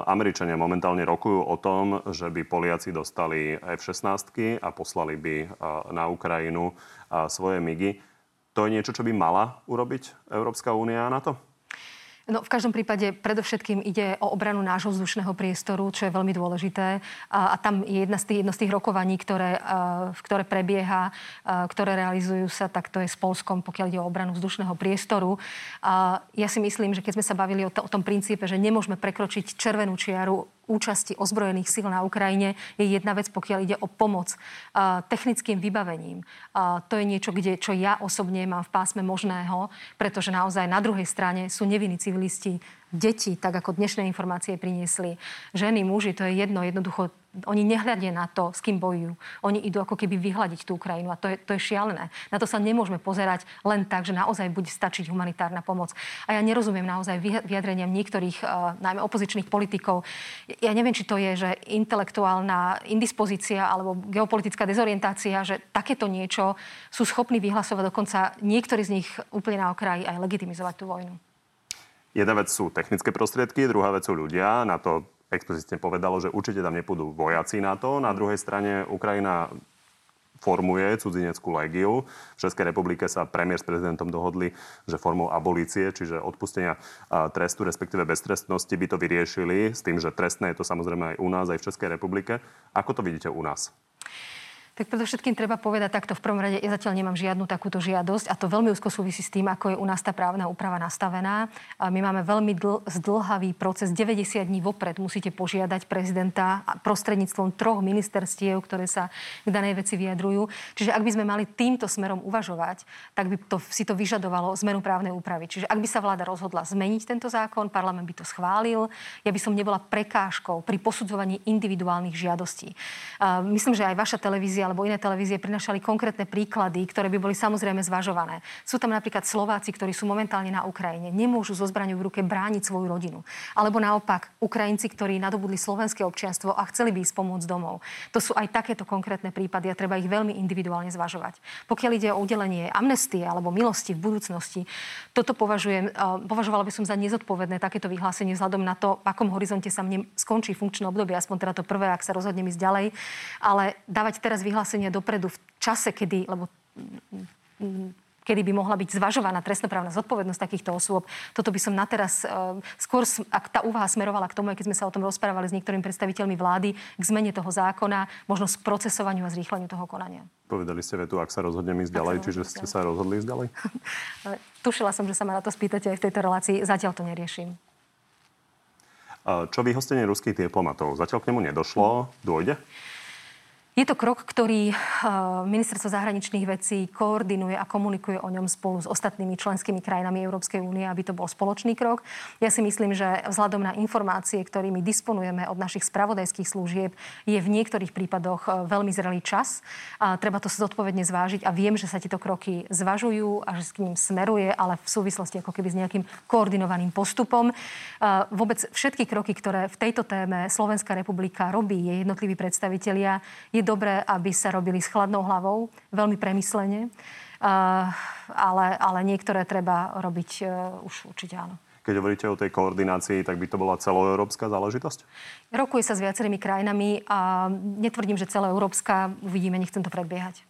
Američania momentálne rokujú o tom, že by Poliaci dostali F-16 a poslali by na Ukrajinu svoje migy. To je niečo, čo by mala urobiť Európska únia na to? No, v každom prípade predovšetkým ide o obranu nášho vzdušného priestoru, čo je veľmi dôležité. A, a tam je jedna z tých, jedno z tých rokovaní, ktoré, uh, ktoré prebieha, uh, ktoré realizujú sa, tak to je s Polskom, pokiaľ ide o obranu vzdušného priestoru. A ja si myslím, že keď sme sa bavili o, to, o tom princípe, že nemôžeme prekročiť červenú čiaru účasti ozbrojených síl na Ukrajine je jedna vec, pokiaľ ide o pomoc uh, technickým vybavením. Uh, to je niečo, kde, čo ja osobne mám v pásme možného, pretože naozaj na druhej strane sú nevinní civilisti, deti, tak ako dnešné informácie priniesli, ženy, muži, to je jedno, jednoducho oni nehľadia na to, s kým bojujú. Oni idú ako keby vyhľadiť tú Ukrajinu a to je, to je šialené. Na to sa nemôžeme pozerať len tak, že naozaj bude stačiť humanitárna pomoc. A ja nerozumiem naozaj vyjadreniam niektorých, uh, najmä opozičných politikov. Ja neviem, či to je, že intelektuálna indispozícia alebo geopolitická dezorientácia, že takéto niečo sú schopní vyhlasovať dokonca niektorí z nich úplne na okraji aj legitimizovať tú vojnu. Jedna vec sú technické prostriedky, druhá vec sú ľudia. Na to explicitne povedalo, že určite tam nepôjdu vojaci na to. Na druhej strane Ukrajina formuje cudzineckú legiu. V Českej republike sa premiér s prezidentom dohodli, že formou abolície, čiže odpustenia trestu, respektíve beztrestnosti by to vyriešili s tým, že trestné je to samozrejme aj u nás, aj v Českej republike. Ako to vidíte u nás? Tak predovšetkým treba povedať takto. V prvom rade ja zatiaľ nemám žiadnu takúto žiadosť a to veľmi úzko súvisí s tým, ako je u nás tá právna úprava nastavená. A my máme veľmi dl- zdlhavý proces. 90 dní vopred musíte požiadať prezidenta prostredníctvom troch ministerstiev, ktoré sa k danej veci vyjadrujú. Čiže ak by sme mali týmto smerom uvažovať, tak by to, si to vyžadovalo zmenu právnej úpravy. Čiže ak by sa vláda rozhodla zmeniť tento zákon, parlament by to schválil, ja by som nebola prekážkou pri posudzovaní individuálnych žiadostí. Uh, myslím, že aj vaša televízia alebo iné televízie prinašali konkrétne príklady, ktoré by boli samozrejme zvažované. Sú tam napríklad Slováci, ktorí sú momentálne na Ukrajine, nemôžu so zbraňou v ruke brániť svoju rodinu. Alebo naopak Ukrajinci, ktorí nadobudli slovenské občianstvo a chceli by ísť pomôcť domov. To sú aj takéto konkrétne prípady a treba ich veľmi individuálne zvažovať. Pokiaľ ide o udelenie amnestie alebo milosti v budúcnosti, toto považujem, považovala by som za nezodpovedné takéto vyhlásenie vzhľadom na to, v akom horizonte sa mne skončí funkčné obdobie, aspoň teda to prvé, ak sa rozhodnem ísť ďalej. Ale dávať teraz vyhlásenie vyhlásenia dopredu v čase, kedy, lebo kedy by mohla byť zvažovaná trestnoprávna zodpovednosť takýchto osôb. Toto by som na teraz, uh, skôr, ak tá úvaha smerovala k tomu, keď sme sa o tom rozprávali s niektorými predstaviteľmi vlády, k zmene toho zákona, možno procesovaniu a zrýchleniu toho konania. Povedali ste vetu, ak sa rozhodnem ísť ďalej, čiže ste sa rozhodli ísť ďalej? Tušila som, že sa ma na to spýtate aj v tejto relácii. Zatiaľ to neriešim. Čo vyhostenie ruských diplomatov? Zatiaľ k nemu nedošlo. Dôjde? Je to krok, ktorý eh, ministerstvo zahraničných vecí koordinuje a komunikuje o ňom spolu s ostatnými členskými krajinami Európskej únie, aby to bol spoločný krok. Ja si myslím, že vzhľadom na informácie, ktorými disponujeme od našich spravodajských služieb, je v niektorých prípadoch eh, veľmi zrelý čas. A treba to zodpovedne zvážiť a viem, že sa tieto kroky zvažujú a že s k ním smeruje, ale v súvislosti ako keby s nejakým koordinovaným postupom. Eh, vôbec všetky kroky, ktoré v tejto téme Slovenská republika robí, jej jednotliví predstavitelia, je dobré, aby sa robili s chladnou hlavou, veľmi premyslene, ale, ale niektoré treba robiť e, už určite áno. Keď hovoríte o tej koordinácii, tak by to bola celoeurópska záležitosť? Rokuje sa s viacerými krajinami a netvrdím, že celoeurópska. Uvidíme, nechcem to predbiehať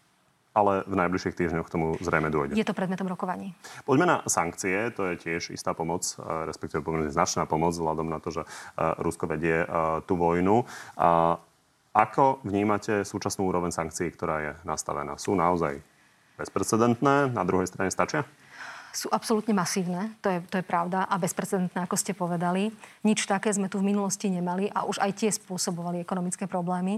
ale v najbližších týždňoch k tomu zrejme dôjde. Je to predmetom rokovaní. Poďme na sankcie, to je tiež istá pomoc, e, respektíve pomerne značná pomoc, vzhľadom na to, že Rusko vedie tú vojnu. Ako vnímate súčasnú úroveň sankcií, ktorá je nastavená? Sú naozaj bezprecedentné? Na druhej strane stačia? sú absolútne masívne, to je, to je pravda, a bezprecedentné, ako ste povedali. Nič také sme tu v minulosti nemali a už aj tie spôsobovali ekonomické problémy.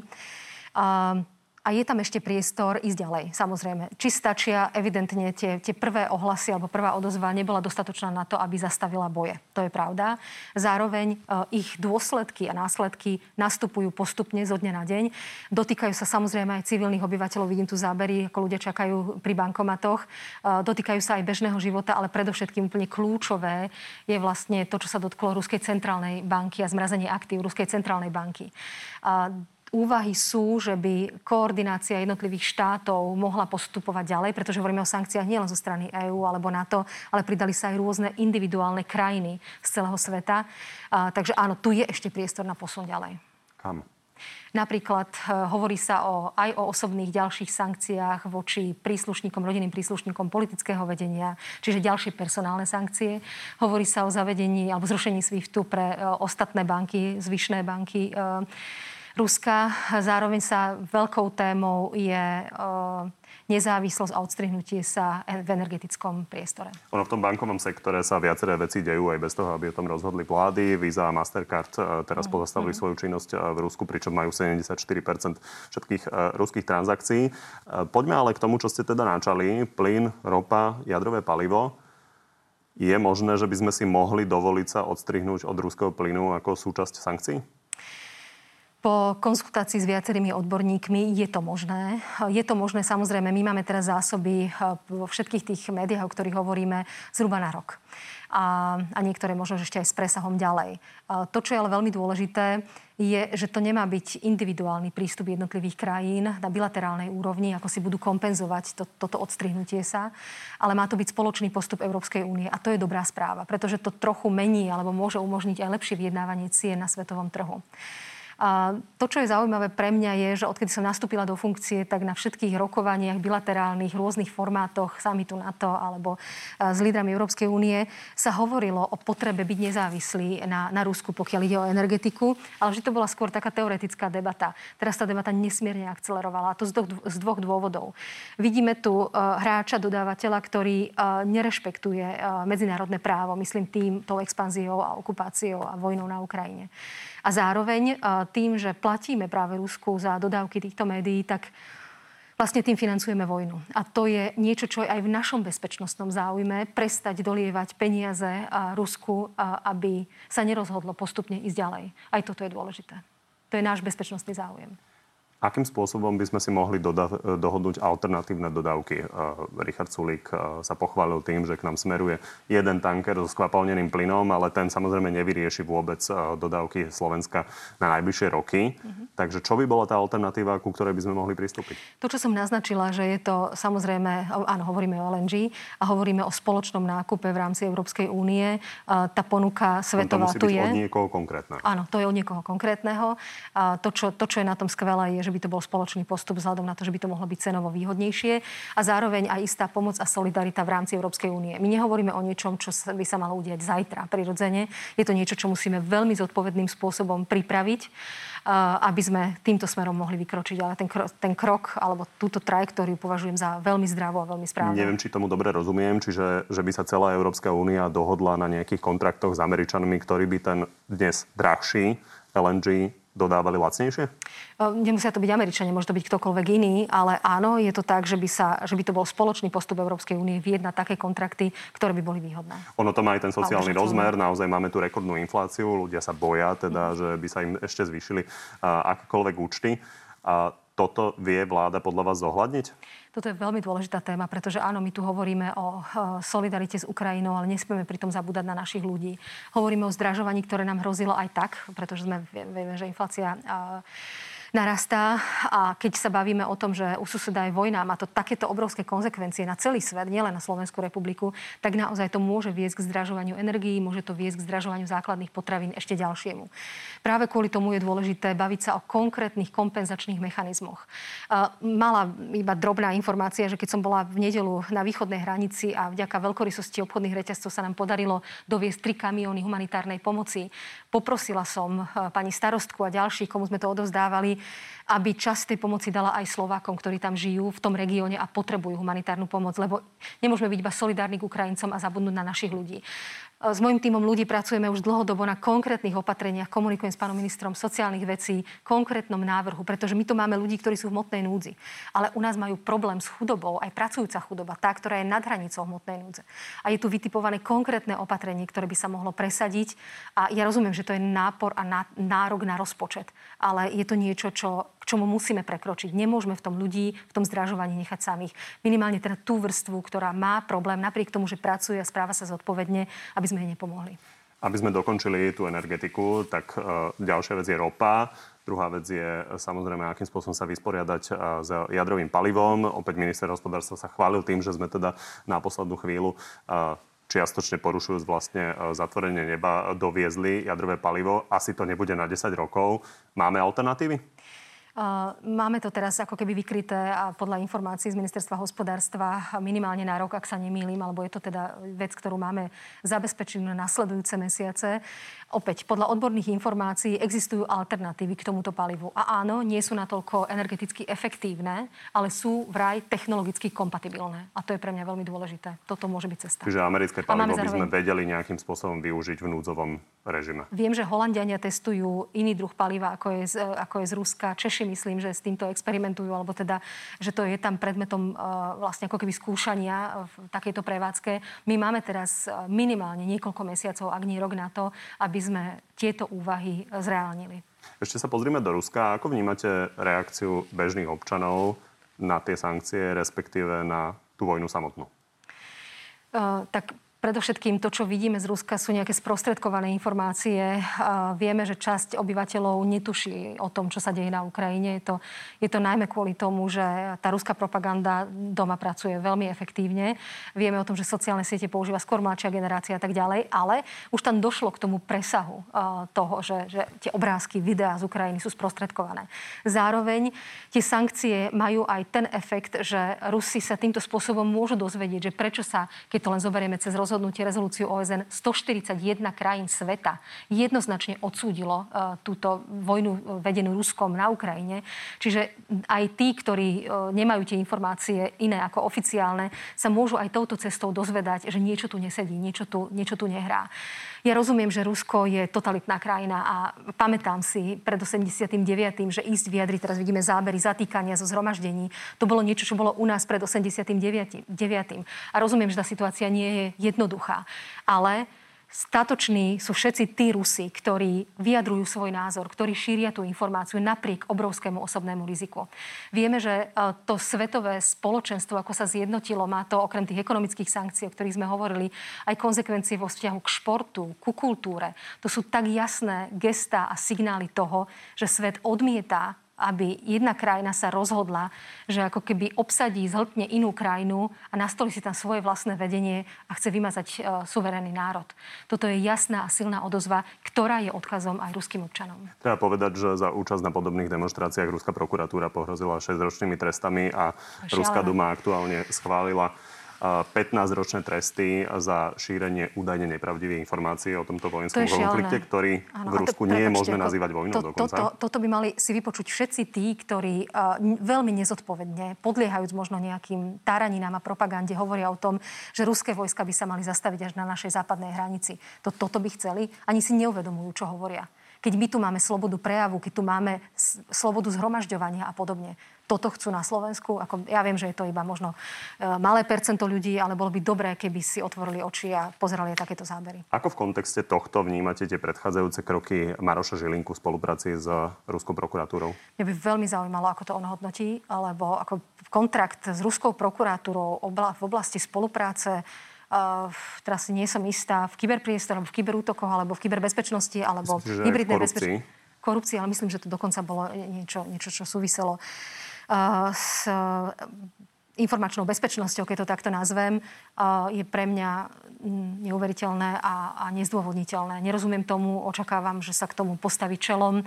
A a je tam ešte priestor ísť ďalej, samozrejme. Či stačia, evidentne tie, tie prvé ohlasy alebo prvá odozva nebola dostatočná na to, aby zastavila boje. To je pravda. Zároveň e, ich dôsledky a následky nastupujú postupne zo dňa na deň. Dotýkajú sa samozrejme aj civilných obyvateľov. Vidím tu zábery, ako ľudia čakajú pri bankomatoch. E, dotýkajú sa aj bežného života, ale predovšetkým úplne kľúčové je vlastne to, čo sa dotklo Ruskej centrálnej banky a zmrazenie aktív Ruskej centrálnej banky. Úvahy sú, že by koordinácia jednotlivých štátov mohla postupovať ďalej, pretože hovoríme o sankciách nielen zo strany EÚ alebo NATO, ale pridali sa aj rôzne individuálne krajiny z celého sveta. A, takže áno, tu je ešte priestor na posun ďalej. Kam? Napríklad e, hovorí sa o, aj o osobných ďalších sankciách voči príslušníkom, rodinným príslušníkom politického vedenia, čiže ďalšie personálne sankcie. Hovorí sa o zavedení alebo zrušení SWIFTu pre e, ostatné banky, zvyšné banky. E, Ruska. Zároveň sa veľkou témou je nezávislosť a odstrihnutie sa v energetickom priestore. Ono v tom bankovom sektore sa viaceré veci dejú aj bez toho, aby o tom rozhodli vlády. Visa a Mastercard e, teraz mm. pozastavili mm. svoju činnosť e, v Rusku, pričom majú 74% všetkých e, ruských transakcií. Poďme ale k tomu, čo ste teda načali. Plyn, ropa, jadrové palivo. Je možné, že by sme si mohli dovoliť sa odstrihnúť od ruského plynu ako súčasť sankcií? Po konzultácii s viacerými odborníkmi je to možné. Je to možné, samozrejme, my máme teraz zásoby eh, vo všetkých tých médiách, o ktorých hovoríme, zhruba na rok. A, a niektoré možno ešte aj s presahom ďalej. To, čo je ale veľmi dôležité, je, že to nemá byť individuálny prístup jednotlivých krajín na bilaterálnej úrovni, ako si budú kompenzovať to, toto odstrihnutie sa, ale má to byť spoločný postup Európskej únie. A to je dobrá správa, pretože to trochu mení alebo môže umožniť aj lepšie vyjednávanie cien na svetovom trhu. A to, čo je zaujímavé pre mňa, je, že odkedy som nastúpila do funkcie, tak na všetkých rokovaniach bilaterálnych, rôznych formátoch samitu NATO alebo s lídrami Európskej únie sa hovorilo o potrebe byť nezávislí na, na Rusku, pokiaľ ide o energetiku, ale že to bola skôr taká teoretická debata. Teraz tá debata nesmierne akcelerovala a to z dvoch, z dvoch dôvodov. Vidíme tu uh, hráča, dodávateľa, ktorý uh, nerešpektuje medzinárodné právo, myslím tým, tou expanziou a okupáciou a vojnou na Ukrajine. A zároveň tým, že platíme práve Rusku za dodávky týchto médií, tak vlastne tým financujeme vojnu. A to je niečo, čo je aj v našom bezpečnostnom záujme, prestať dolievať peniaze Rusku, aby sa nerozhodlo postupne ísť ďalej. Aj toto je dôležité. To je náš bezpečnostný záujem. Akým spôsobom by sme si mohli doda- dohodnúť alternatívne dodávky? Richard Sulík sa pochválil tým, že k nám smeruje jeden tanker so skvapalneným plynom, ale ten samozrejme nevyrieši vôbec dodávky Slovenska na najbližšie roky. Mm-hmm. Takže čo by bola tá alternatíva, ku ktorej by sme mohli pristúpiť? To, čo som naznačila, že je to samozrejme, áno, hovoríme o LNG a hovoríme o spoločnom nákupe v rámci Európskej únie. Tá ponuka svetová to tu je. od niekoho konkrétneho. Áno, to je od niekoho konkrétneho. To čo, to, čo je na tom skvelé, je, že by to bol spoločný postup vzhľadom na to, že by to mohlo byť cenovo výhodnejšie a zároveň aj istá pomoc a solidarita v rámci Európskej únie. My nehovoríme o niečom, čo by sa malo udiať zajtra prirodzene. Je to niečo, čo musíme veľmi zodpovedným spôsobom pripraviť aby sme týmto smerom mohli vykročiť. Ale ten, krok, ten krok alebo túto trajektóriu považujem za veľmi zdravú a veľmi správnu. Neviem, či tomu dobre rozumiem, čiže že by sa celá Európska únia dohodla na nejakých kontraktoch s Američanmi, ktorí by ten dnes drahší LNG dodávali lacnejšie? Nemusia to byť Američania, môže to byť ktokoľvek iný, ale áno, je to tak, že by, sa, že by to bol spoločný postup Európskej únie vyjednať také kontrakty, ktoré by boli výhodné. Ono to má aj ten sociálny rozmer, naozaj máme tu rekordnú infláciu, ľudia sa boja teda, mm. že by sa im ešte zvýšili akékoľvek účty. A toto vie vláda podľa vás zohľadniť? Toto je veľmi dôležitá téma, pretože áno, my tu hovoríme o solidarite s Ukrajinou, ale nesmieme pritom zabúdať na našich ľudí. Hovoríme o zdražovaní, ktoré nám hrozilo aj tak, pretože sme, vieme, že inflácia narastá a keď sa bavíme o tom, že u suseda je vojna, má to takéto obrovské konsekvencie na celý svet, nielen na Slovensku republiku, tak naozaj to môže viesť k zdražovaniu energií, môže to viesť k zdražovaniu základných potravín ešte ďalšiemu. Práve kvôli tomu je dôležité baviť sa o konkrétnych kompenzačných mechanizmoch. Mala iba drobná informácia, že keď som bola v nedelu na východnej hranici a vďaka veľkorysosti obchodných reťazcov sa nám podarilo doviesť tri kamióny humanitárnej pomoci. Poprosila som pani starostku a ďalších, komu sme to odovzdávali, aby časť tej pomoci dala aj Slovákom, ktorí tam žijú v tom regióne a potrebujú humanitárnu pomoc, lebo nemôžeme byť iba solidárni k Ukrajincom a zabudnúť na našich ľudí. S mojim týmom ľudí pracujeme už dlhodobo na konkrétnych opatreniach, komunikujem s pánom ministrom sociálnych vecí, konkrétnom návrhu, pretože my tu máme ľudí, ktorí sú v hmotnej núdzi. Ale u nás majú problém s chudobou, aj pracujúca chudoba, tá, ktorá je nad hranicou hmotnej núdze. A je tu vytipované konkrétne opatrenie, ktoré by sa mohlo presadiť. A ja rozumiem, že to je nápor a nárok na rozpočet, ale je to niečo, čo k čomu musíme prekročiť. Nemôžeme v tom ľudí, v tom zdražovaní nechať samých. Minimálne teda tú vrstvu, ktorá má problém, napriek tomu, že pracuje a správa sa zodpovedne, aby sme jej nepomohli. Aby sme dokončili tú energetiku, tak uh, ďalšia vec je ropa. Druhá vec je samozrejme, akým spôsobom sa vysporiadať uh, s jadrovým palivom. Opäť minister hospodárstva sa chválil tým, že sme teda na poslednú chvíľu čiastočne porušujúc vlastne zatvorenie neba, doviezli jadrové palivo. Asi to nebude na 10 rokov. Máme alternatívy? Máme to teraz ako keby vykryté a podľa informácií z ministerstva hospodárstva minimálne na rok, ak sa nemýlim, alebo je to teda vec, ktorú máme zabezpečenú na nasledujúce mesiace. Opäť, podľa odborných informácií existujú alternatívy k tomuto palivu. A áno, nie sú natoľko energeticky efektívne, ale sú vraj technologicky kompatibilné. A to je pre mňa veľmi dôležité. Toto môže byť cesta. Čiže americké palivo by sme vedeli nejakým spôsobom využiť v núdzovom režime. Viem, že Holandiania testujú iný druh paliva, ako je z, ako je z Ruska. Češi myslím, že s týmto experimentujú, alebo teda, že to je tam predmetom uh, vlastne ako keby skúšania v takejto prevádzke. My máme teraz e, minimálne niekoľko mesiacov, ak nie rok na to, aby sme tieto úvahy zreálnili. Ešte sa pozrime do Ruska. Ako vnímate reakciu bežných občanov na tie sankcie, respektíve na tú vojnu samotnú? Uh, tak Predovšetkým to, čo vidíme z Ruska, sú nejaké sprostredkované informácie. Vieme, že časť obyvateľov netuší o tom, čo sa deje na Ukrajine. Je to, je to najmä kvôli tomu, že tá ruská propaganda doma pracuje veľmi efektívne. Vieme o tom, že sociálne siete používa skôr mladšia generácia a tak ďalej, ale už tam došlo k tomu presahu toho, že, že tie obrázky, videá z Ukrajiny sú sprostredkované. Zároveň tie sankcie majú aj ten efekt, že Rusi sa týmto spôsobom môžu dozvedieť, že prečo sa, keď to len zoberieme cez rozhodnutie rezolúciu OSN 141 krajín sveta jednoznačne odsúdilo uh, túto vojnu vedenú Ruskom na Ukrajine. Čiže aj tí, ktorí uh, nemajú tie informácie iné ako oficiálne, sa môžu aj touto cestou dozvedať, že niečo tu nesedí, niečo tu, niečo tu nehrá. Ja rozumiem, že Rusko je totalitná krajina a pamätám si pred 89., že ísť vyjadriť, teraz vidíme zábery zatýkania zo zhromaždení, to bolo niečo, čo bolo u nás pred 89. A rozumiem, že tá situácia nie je jednoduchá. Ale statoční sú všetci tí Rusi, ktorí vyjadrujú svoj názor, ktorí šíria tú informáciu napriek obrovskému osobnému riziku. Vieme, že e, to svetové spoločenstvo, ako sa zjednotilo, má to okrem tých ekonomických sankcií, o ktorých sme hovorili, aj konsekvencie vo vzťahu k športu, ku kultúre. To sú tak jasné gestá a signály toho, že svet odmieta aby jedna krajina sa rozhodla, že ako keby obsadí, zhltne inú krajinu a nastoli si tam svoje vlastné vedenie a chce vymazať uh, suverénny národ. Toto je jasná a silná odozva, ktorá je odkazom aj ruským občanom. Treba povedať, že za účasť na podobných demonstráciách Ruská prokuratúra pohrozila 6-ročnými trestami a Ruská duma aktuálne schválila 15-ročné tresty za šírenie údajne nepravdivých informácií o tomto vojenskom to konflikte, ktorý ano, v Rusku to, nie je možné ako, nazývať vojnou to, dokonca. To, to, toto by mali si vypočuť všetci tí, ktorí uh, veľmi nezodpovedne, podliehajúc možno nejakým táraninám a propagande, hovoria o tom, že ruské vojska by sa mali zastaviť až na našej západnej hranici. To, toto by chceli. Ani si neuvedomujú, čo hovoria keď my tu máme slobodu prejavu, keď tu máme slobodu zhromažďovania a podobne toto chcú na Slovensku. Ako, ja viem, že je to iba možno e, malé percento ľudí, ale bolo by dobré, keby si otvorili oči a pozerali takéto zábery. Ako v kontexte tohto vnímate tie predchádzajúce kroky Maroša Žilinku v spolupráci s Ruskou prokuratúrou? Mňa by veľmi zaujímalo, ako to on hodnotí, lebo ako kontrakt s Ruskou prokuratúrou v oblasti spolupráce teraz si nie som istá, v kyberpriestore, alebo v kyberútokoch, alebo v kyberbezpečnosti, alebo v hybridnej bezpečnosti. Korupcii, ale myslím, že to dokonca bolo niečo, niečo čo súviselo s informačnou bezpečnosťou, keď to takto nazvem, je pre mňa mm, neuveriteľné a, a nezdôvodniteľné. Nerozumiem tomu, očakávam, že sa k tomu postaví čelom.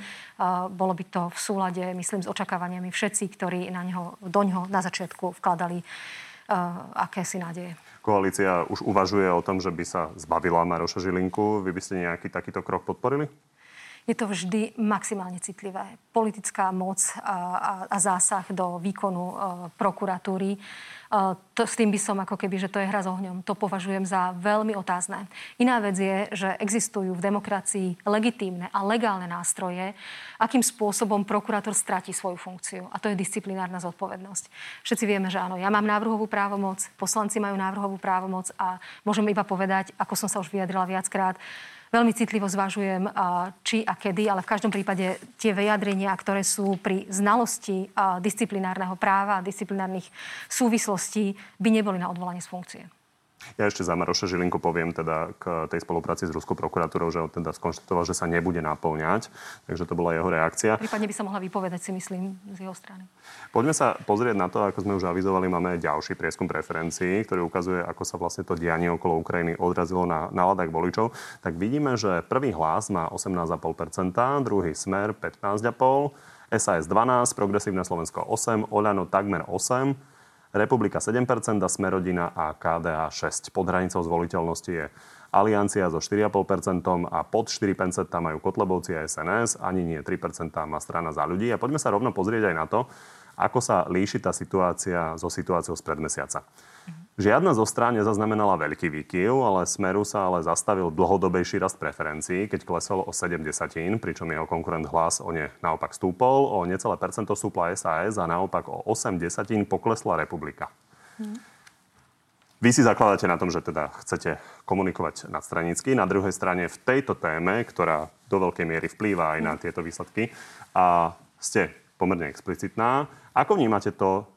Bolo by to v súlade, myslím, s očakávaniami všetci, ktorí na ňo, do ňoho na začiatku vkladali akési nádeje. Koalícia už uvažuje o tom, že by sa zbavila Maroša Žilinku. Vy by ste nejaký takýto krok podporili? Je to vždy maximálne citlivé. Politická moc a, a, a zásah do výkonu e, prokuratúry. E, to, s tým by som ako keby, že to je hra s ohňom. To považujem za veľmi otázne. Iná vec je, že existujú v demokracii legitímne a legálne nástroje, akým spôsobom prokurátor stratí svoju funkciu. A to je disciplinárna zodpovednosť. Všetci vieme, že áno, ja mám návrhovú právomoc, poslanci majú návrhovú právomoc a môžem iba povedať, ako som sa už vyjadrila viackrát, veľmi citlivo zvažujem, či a kedy, ale v každom prípade tie vyjadrenia, ktoré sú pri znalosti disciplinárneho práva a disciplinárnych súvislostí, by neboli na odvolanie z funkcie. Ja ešte za Maroša Žilinku poviem teda k tej spolupráci s Ruskou prokuratúrou, že on teda skonštatoval, že sa nebude naplňať. Takže to bola jeho reakcia. Prípadne by sa mohla vypovedať, si myslím, z jeho strany. Poďme sa pozrieť na to, ako sme už avizovali, máme ďalší prieskum preferencií, ktorý ukazuje, ako sa vlastne to dianie okolo Ukrajiny odrazilo na náladách voličov. Tak vidíme, že prvý hlas má 18,5%, druhý smer 15,5%, SAS 12, Progresívne Slovensko 8, Oľano takmer 8, Republika 7% a Smerodina a KDA 6. Pod hranicou zvoliteľnosti je Aliancia so 4,5% a pod 4% majú Kotlebovci a SNS, ani nie 3% má strana za ľudí. A poďme sa rovno pozrieť aj na to, ako sa líši tá situácia so situáciou spred mesiaca. Žiadna zo strán nezaznamenala veľký výkyv, ale Smeru sa ale zastavil dlhodobejší rast preferencií, keď klesol o 7 desatín, pričom jeho konkurent hlas o ne naopak stúpol, o necelé percento stúpla SAS a naopak o 8 desatín poklesla Republika. Vy si zakladáte na tom, že teda chcete komunikovať nadstranicky. Na druhej strane v tejto téme, ktorá do veľkej miery vplýva aj na tieto výsledky, a ste pomerne explicitná. Ako vnímate to,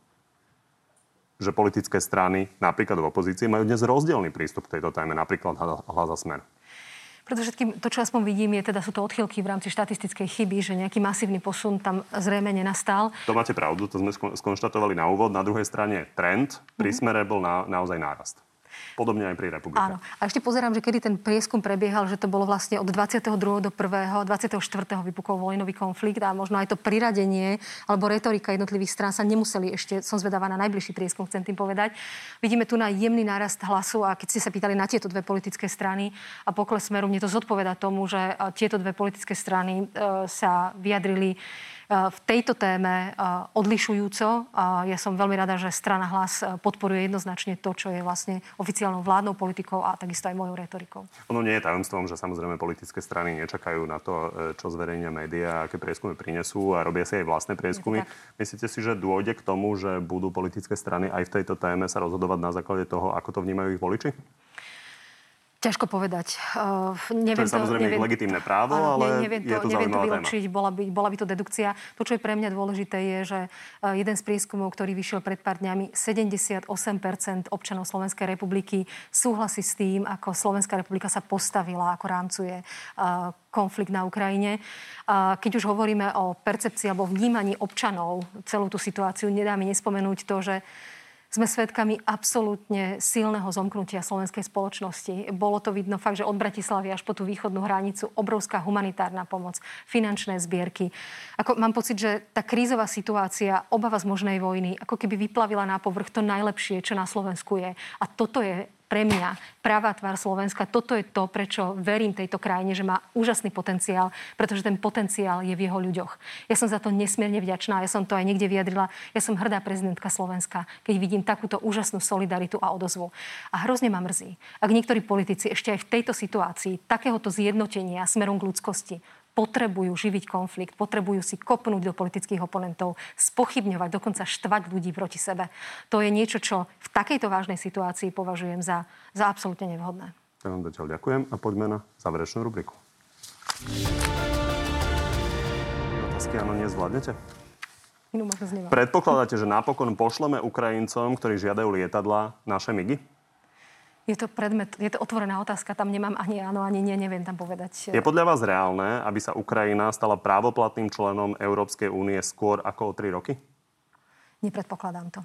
že politické strany, napríklad v opozícii, majú dnes rozdielný prístup k tejto téme, napríklad hlas a smer? Preto všetkým, to, čo aspoň vidím, je teda sú to odchylky v rámci štatistickej chyby, že nejaký masívny posun tam zrejme nenastal. To máte pravdu, to sme skonštatovali na úvod. Na druhej strane trend pri mm-hmm. smere bol na, naozaj nárast. Podobne aj pri republike. Áno. A ešte pozerám, že kedy ten prieskum prebiehal, že to bolo vlastne od 22. do 1. 24. vypukol vojnový konflikt a možno aj to priradenie alebo retorika jednotlivých strán sa nemuseli ešte, som zvedáva na najbližší prieskum, chcem tým povedať. Vidíme tu na jemný nárast hlasu a keď ste sa pýtali na tieto dve politické strany a pokles smeru, mne to zodpoveda tomu, že tieto dve politické strany e, sa vyjadrili v tejto téme eh, odlišujúco. Ja som veľmi rada, že strana hlas eh, podporuje jednoznačne to, čo je vlastne oficiálnou vládnou politikou a takisto aj mojou retorikou. Ono nie je tajomstvom, že samozrejme politické strany nečakajú na to, čo zverejnia médiá, aké prieskumy prinesú a robia si aj vlastné prieskumy. Myslíte si, že dôjde k tomu, že budú politické strany aj v tejto téme sa rozhodovať na základe toho, ako to vnímajú ich voliči? Ťažko povedať. Uh, neviem to je samozrejme to, neviem, legitímne právo, áno, ale neviem to, je to neviem to vylúčiť, bola by, bola by to dedukcia. To, čo je pre mňa dôležité, je, že uh, jeden z prieskumov, ktorý vyšiel pred pár dňami, 78% občanov Slovenskej republiky súhlasí s tým, ako Slovenská republika sa postavila, ako rámcuje uh, konflikt na Ukrajine. Keď už hovoríme o percepcii alebo vnímaní občanov celú tú situáciu, nedá mi nespomenúť to, že sme svedkami absolútne silného zomknutia slovenskej spoločnosti. Bolo to vidno fakt, že od Bratislavy až po tú východnú hranicu obrovská humanitárna pomoc, finančné zbierky. Ako, mám pocit, že tá krízová situácia, obava z možnej vojny, ako keby vyplavila na povrch to najlepšie, čo na Slovensku je. A toto je pre mňa pravá tvár Slovenska. Toto je to, prečo verím tejto krajine, že má úžasný potenciál, pretože ten potenciál je v jeho ľuďoch. Ja som za to nesmierne vďačná, ja som to aj niekde vyjadrila. Ja som hrdá prezidentka Slovenska, keď vidím takúto úžasnú solidaritu a odozvu. A hrozne ma mrzí, ak niektorí politici ešte aj v tejto situácii takéhoto zjednotenia smerom k ľudskosti potrebujú živiť konflikt, potrebujú si kopnúť do politických oponentov, spochybňovať, dokonca štvať ľudí proti sebe. To je niečo, čo v takejto vážnej situácii považujem za, za absolútne nevhodné. Ja vám zatiaľ ďakujem a poďme na záverečnú rubriku. Otázky áno nezvládnete? Predpokladáte, že napokon pošleme Ukrajincom, ktorí žiadajú lietadla, naše migy? Je to predmet, je to otvorená otázka, tam nemám ani áno, ani nie, neviem tam povedať. Je podľa vás reálne, aby sa Ukrajina stala právoplatným členom Európskej únie skôr ako o 3 roky? Nepredpokladám to.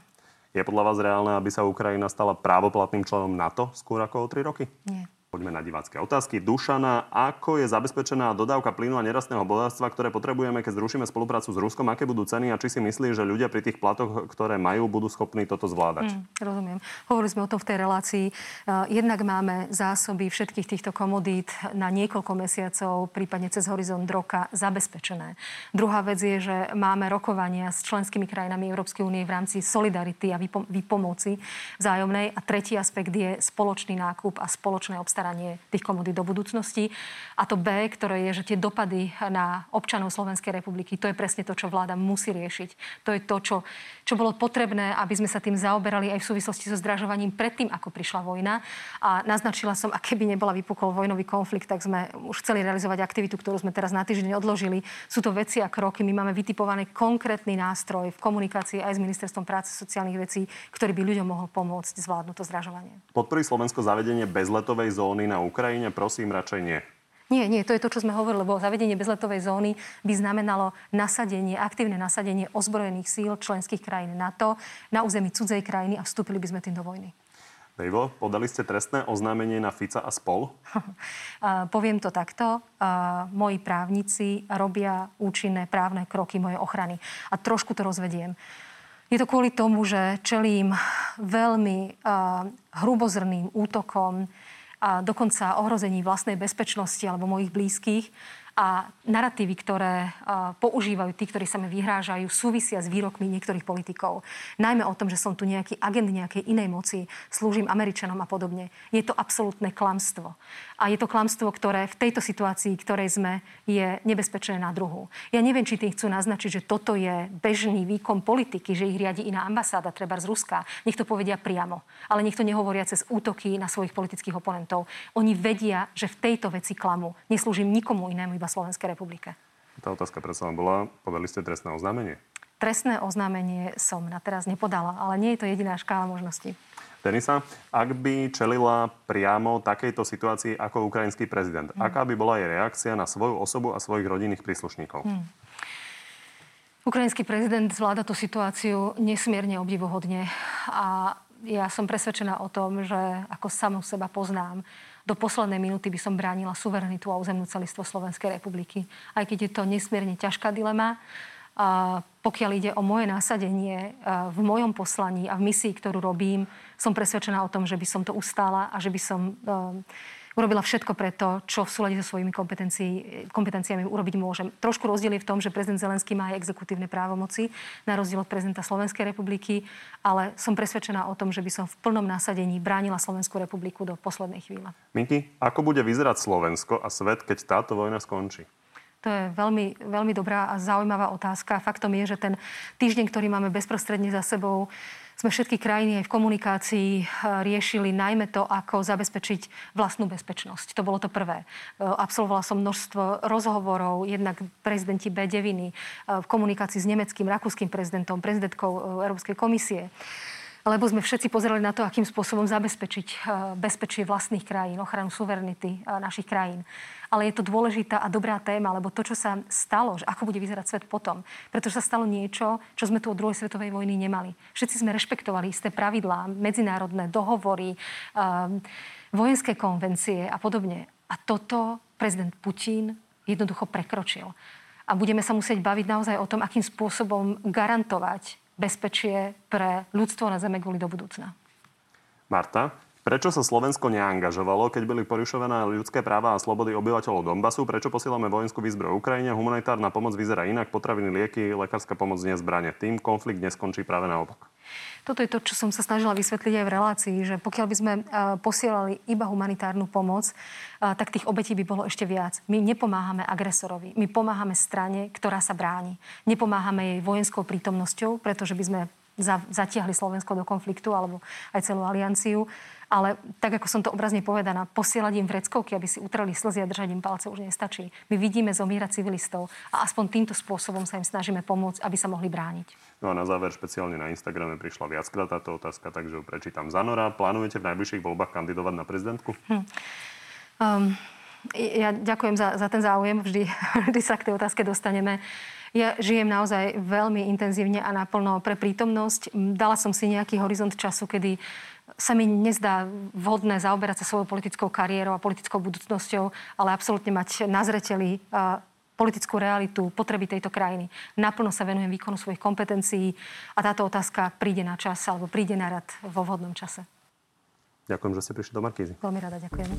Je podľa vás reálne, aby sa Ukrajina stala právoplatným členom NATO skôr ako o 3 roky? Nie. Poďme na divácké otázky. Dušana, ako je zabezpečená dodávka plynu a nerastného bohatstva, ktoré potrebujeme, keď zrušíme spoluprácu s Ruskom? Aké budú ceny a či si myslí, že ľudia pri tých platoch, ktoré majú, budú schopní toto zvládať? Mm, rozumiem. Hovorili sme o tom v tej relácii. Uh, jednak máme zásoby všetkých týchto komodít na niekoľko mesiacov, prípadne cez horizont roka zabezpečené. Druhá vec je, že máme rokovania s členskými krajinami Európskej únie v rámci solidarity a výpomoci vzájomnej. A tretí aspekt je spoločný nákup a spoločné obstarávanie obstaranie tých komodít do budúcnosti. A to B, ktoré je, že tie dopady na občanov Slovenskej republiky, to je presne to, čo vláda musí riešiť. To je to, čo, čo bolo potrebné, aby sme sa tým zaoberali aj v súvislosti so zdražovaním predtým, ako prišla vojna. A naznačila som, a keby nebola vypukol vojnový konflikt, tak sme už chceli realizovať aktivitu, ktorú sme teraz na týždeň odložili. Sú to veci a kroky. My máme vytipovaný konkrétny nástroj v komunikácii aj s Ministerstvom práce sociálnych vecí, ktorý by ľuďom mohol pomôcť zvládnuť to zdražovanie. Podporí Slovensko zavedenie bezletovej zóny zóny na Ukrajine? Prosím, radšej nie. Nie, nie, to je to, čo sme hovorili, lebo zavedenie bezletovej zóny by znamenalo nasadenie, aktívne nasadenie ozbrojených síl členských krajín NATO na území cudzej krajiny a vstúpili by sme tým do vojny. Dejvo, podali ste trestné oznámenie na Fica a spol? poviem to takto. moji právnici robia účinné právne kroky mojej ochrany. A trošku to rozvediem. Je to kvôli tomu, že čelím veľmi hrubozrným útokom a dokonca ohrození vlastnej bezpečnosti alebo mojich blízkych a narratívy, ktoré používajú tí, ktorí sa mi vyhrážajú, súvisia s výrokmi niektorých politikov. Najmä o tom, že som tu nejaký agent nejakej inej moci, slúžim Američanom a podobne. Je to absolútne klamstvo. A je to klamstvo, ktoré v tejto situácii, ktorej sme, je nebezpečné na druhu. Ja neviem, či tým chcú naznačiť, že toto je bežný výkon politiky, že ich riadi iná ambasáda, treba z Ruska. Nech to povedia priamo. Ale nech to nehovoria cez útoky na svojich politických oponentov. Oni vedia, že v tejto veci klamu. Neslúžim nikomu inému, iba Slovenskej republike. Tá otázka predsa len bola, podali ste trestné oznámenie? trestné oznámenie som na teraz nepodala, ale nie je to jediná škála možností. Denisa, ak by čelila priamo takejto situácii ako ukrajinský prezident, hmm. aká by bola jej reakcia na svoju osobu a svojich rodinných príslušníkov? Hmm. Ukrajinský prezident zvláda tú situáciu nesmierne obdivuhodne a ja som presvedčená o tom, že ako samú seba poznám, do poslednej minúty by som bránila suverenitu a územnú celistvo Slovenskej republiky. Aj keď je to nesmierne ťažká dilema, pokiaľ ide o moje násadenie v mojom poslaní a v misii, ktorú robím, som presvedčená o tom, že by som to ustála a že by som urobila všetko preto, čo v súlade so svojimi kompetenciami urobiť môžem. Trošku rozdiel je v tom, že prezident Zelenský má aj exekutívne právomoci, na rozdiel od prezidenta Slovenskej republiky, ale som presvedčená o tom, že by som v plnom násadení bránila Slovenskú republiku do poslednej chvíle. Minky, ako bude vyzerať Slovensko a svet, keď táto vojna skončí? To je veľmi, veľmi dobrá a zaujímavá otázka. Faktom je, že ten týždeň, ktorý máme bezprostredne za sebou, sme všetky krajiny aj v komunikácii eh, riešili najmä to, ako zabezpečiť vlastnú bezpečnosť. To bolo to prvé. Eh, absolvovala som množstvo rozhovorov, jednak prezidenti B9 eh, v komunikácii s nemeckým, rakúskym prezidentom, prezidentkou Európskej komisie lebo sme všetci pozerali na to, akým spôsobom zabezpečiť bezpečie vlastných krajín, ochranu suverenity našich krajín ale je to dôležitá a dobrá téma, lebo to, čo sa stalo, že ako bude vyzerať svet potom, pretože sa stalo niečo, čo sme tu od druhej svetovej vojny nemali. Všetci sme rešpektovali isté pravidlá, medzinárodné dohovory, um, vojenské konvencie a podobne. A toto prezident Putin jednoducho prekročil. A budeme sa musieť baviť naozaj o tom, akým spôsobom garantovať bezpečie pre ľudstvo na Zeme kvôli do budúcna. Marta, Prečo sa Slovensko neangažovalo, keď boli porušované ľudské práva a slobody obyvateľov Donbasu? Prečo posielame vojenskú výzbroj Ukrajine? Humanitárna pomoc vyzerá inak, potraviny, lieky, lekárska pomoc nie zbranie. Tým konflikt neskončí práve naopak. Toto je to, čo som sa snažila vysvetliť aj v relácii, že pokiaľ by sme posielali iba humanitárnu pomoc, tak tých obetí by bolo ešte viac. My nepomáhame agresorovi, my pomáhame strane, ktorá sa bráni. Nepomáhame jej vojenskou prítomnosťou, pretože by sme zatiahli Slovensko do konfliktu alebo aj celú alianciu ale tak, ako som to obrazne povedaná, posielať im vreckovky, aby si utreli slzy a držať im palce už nestačí. My vidíme zomierať civilistov a aspoň týmto spôsobom sa im snažíme pomôcť, aby sa mohli brániť. No a na záver špeciálne na Instagrame prišla viackrát táto otázka, takže ju prečítam. Zanora, plánujete v najbližších voľbách kandidovať na prezidentku? Hm. Um, ja ďakujem za, za ten záujem, vždy, vždy sa k tej otázke dostaneme. Ja žijem naozaj veľmi intenzívne a naplno pre prítomnosť. Dala som si nejaký horizont času, kedy sa mi nezdá vhodné zaoberať sa svojou politickou kariérou a politickou budúcnosťou, ale absolútne mať na zreteli politickú realitu, potreby tejto krajiny. Naplno sa venujem výkonu svojich kompetencií a táto otázka príde na čas alebo príde na rad vo vhodnom čase. Ďakujem, že ste prišli do Markízy. Veľmi rada, ďakujem.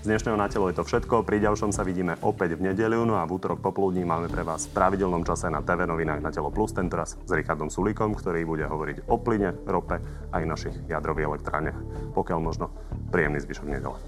Z dnešného na telo je to všetko. Pri ďalšom sa vidíme opäť v nedeľu, no a v útorok popoludní máme pre vás v pravidelnom čase na TV novinách na Telo Plus, tentoraz s Richardom Sulíkom, ktorý bude hovoriť o plyne, rope aj našich jadrových elektrárniach. Pokiaľ možno, príjemný zvyšok nedele.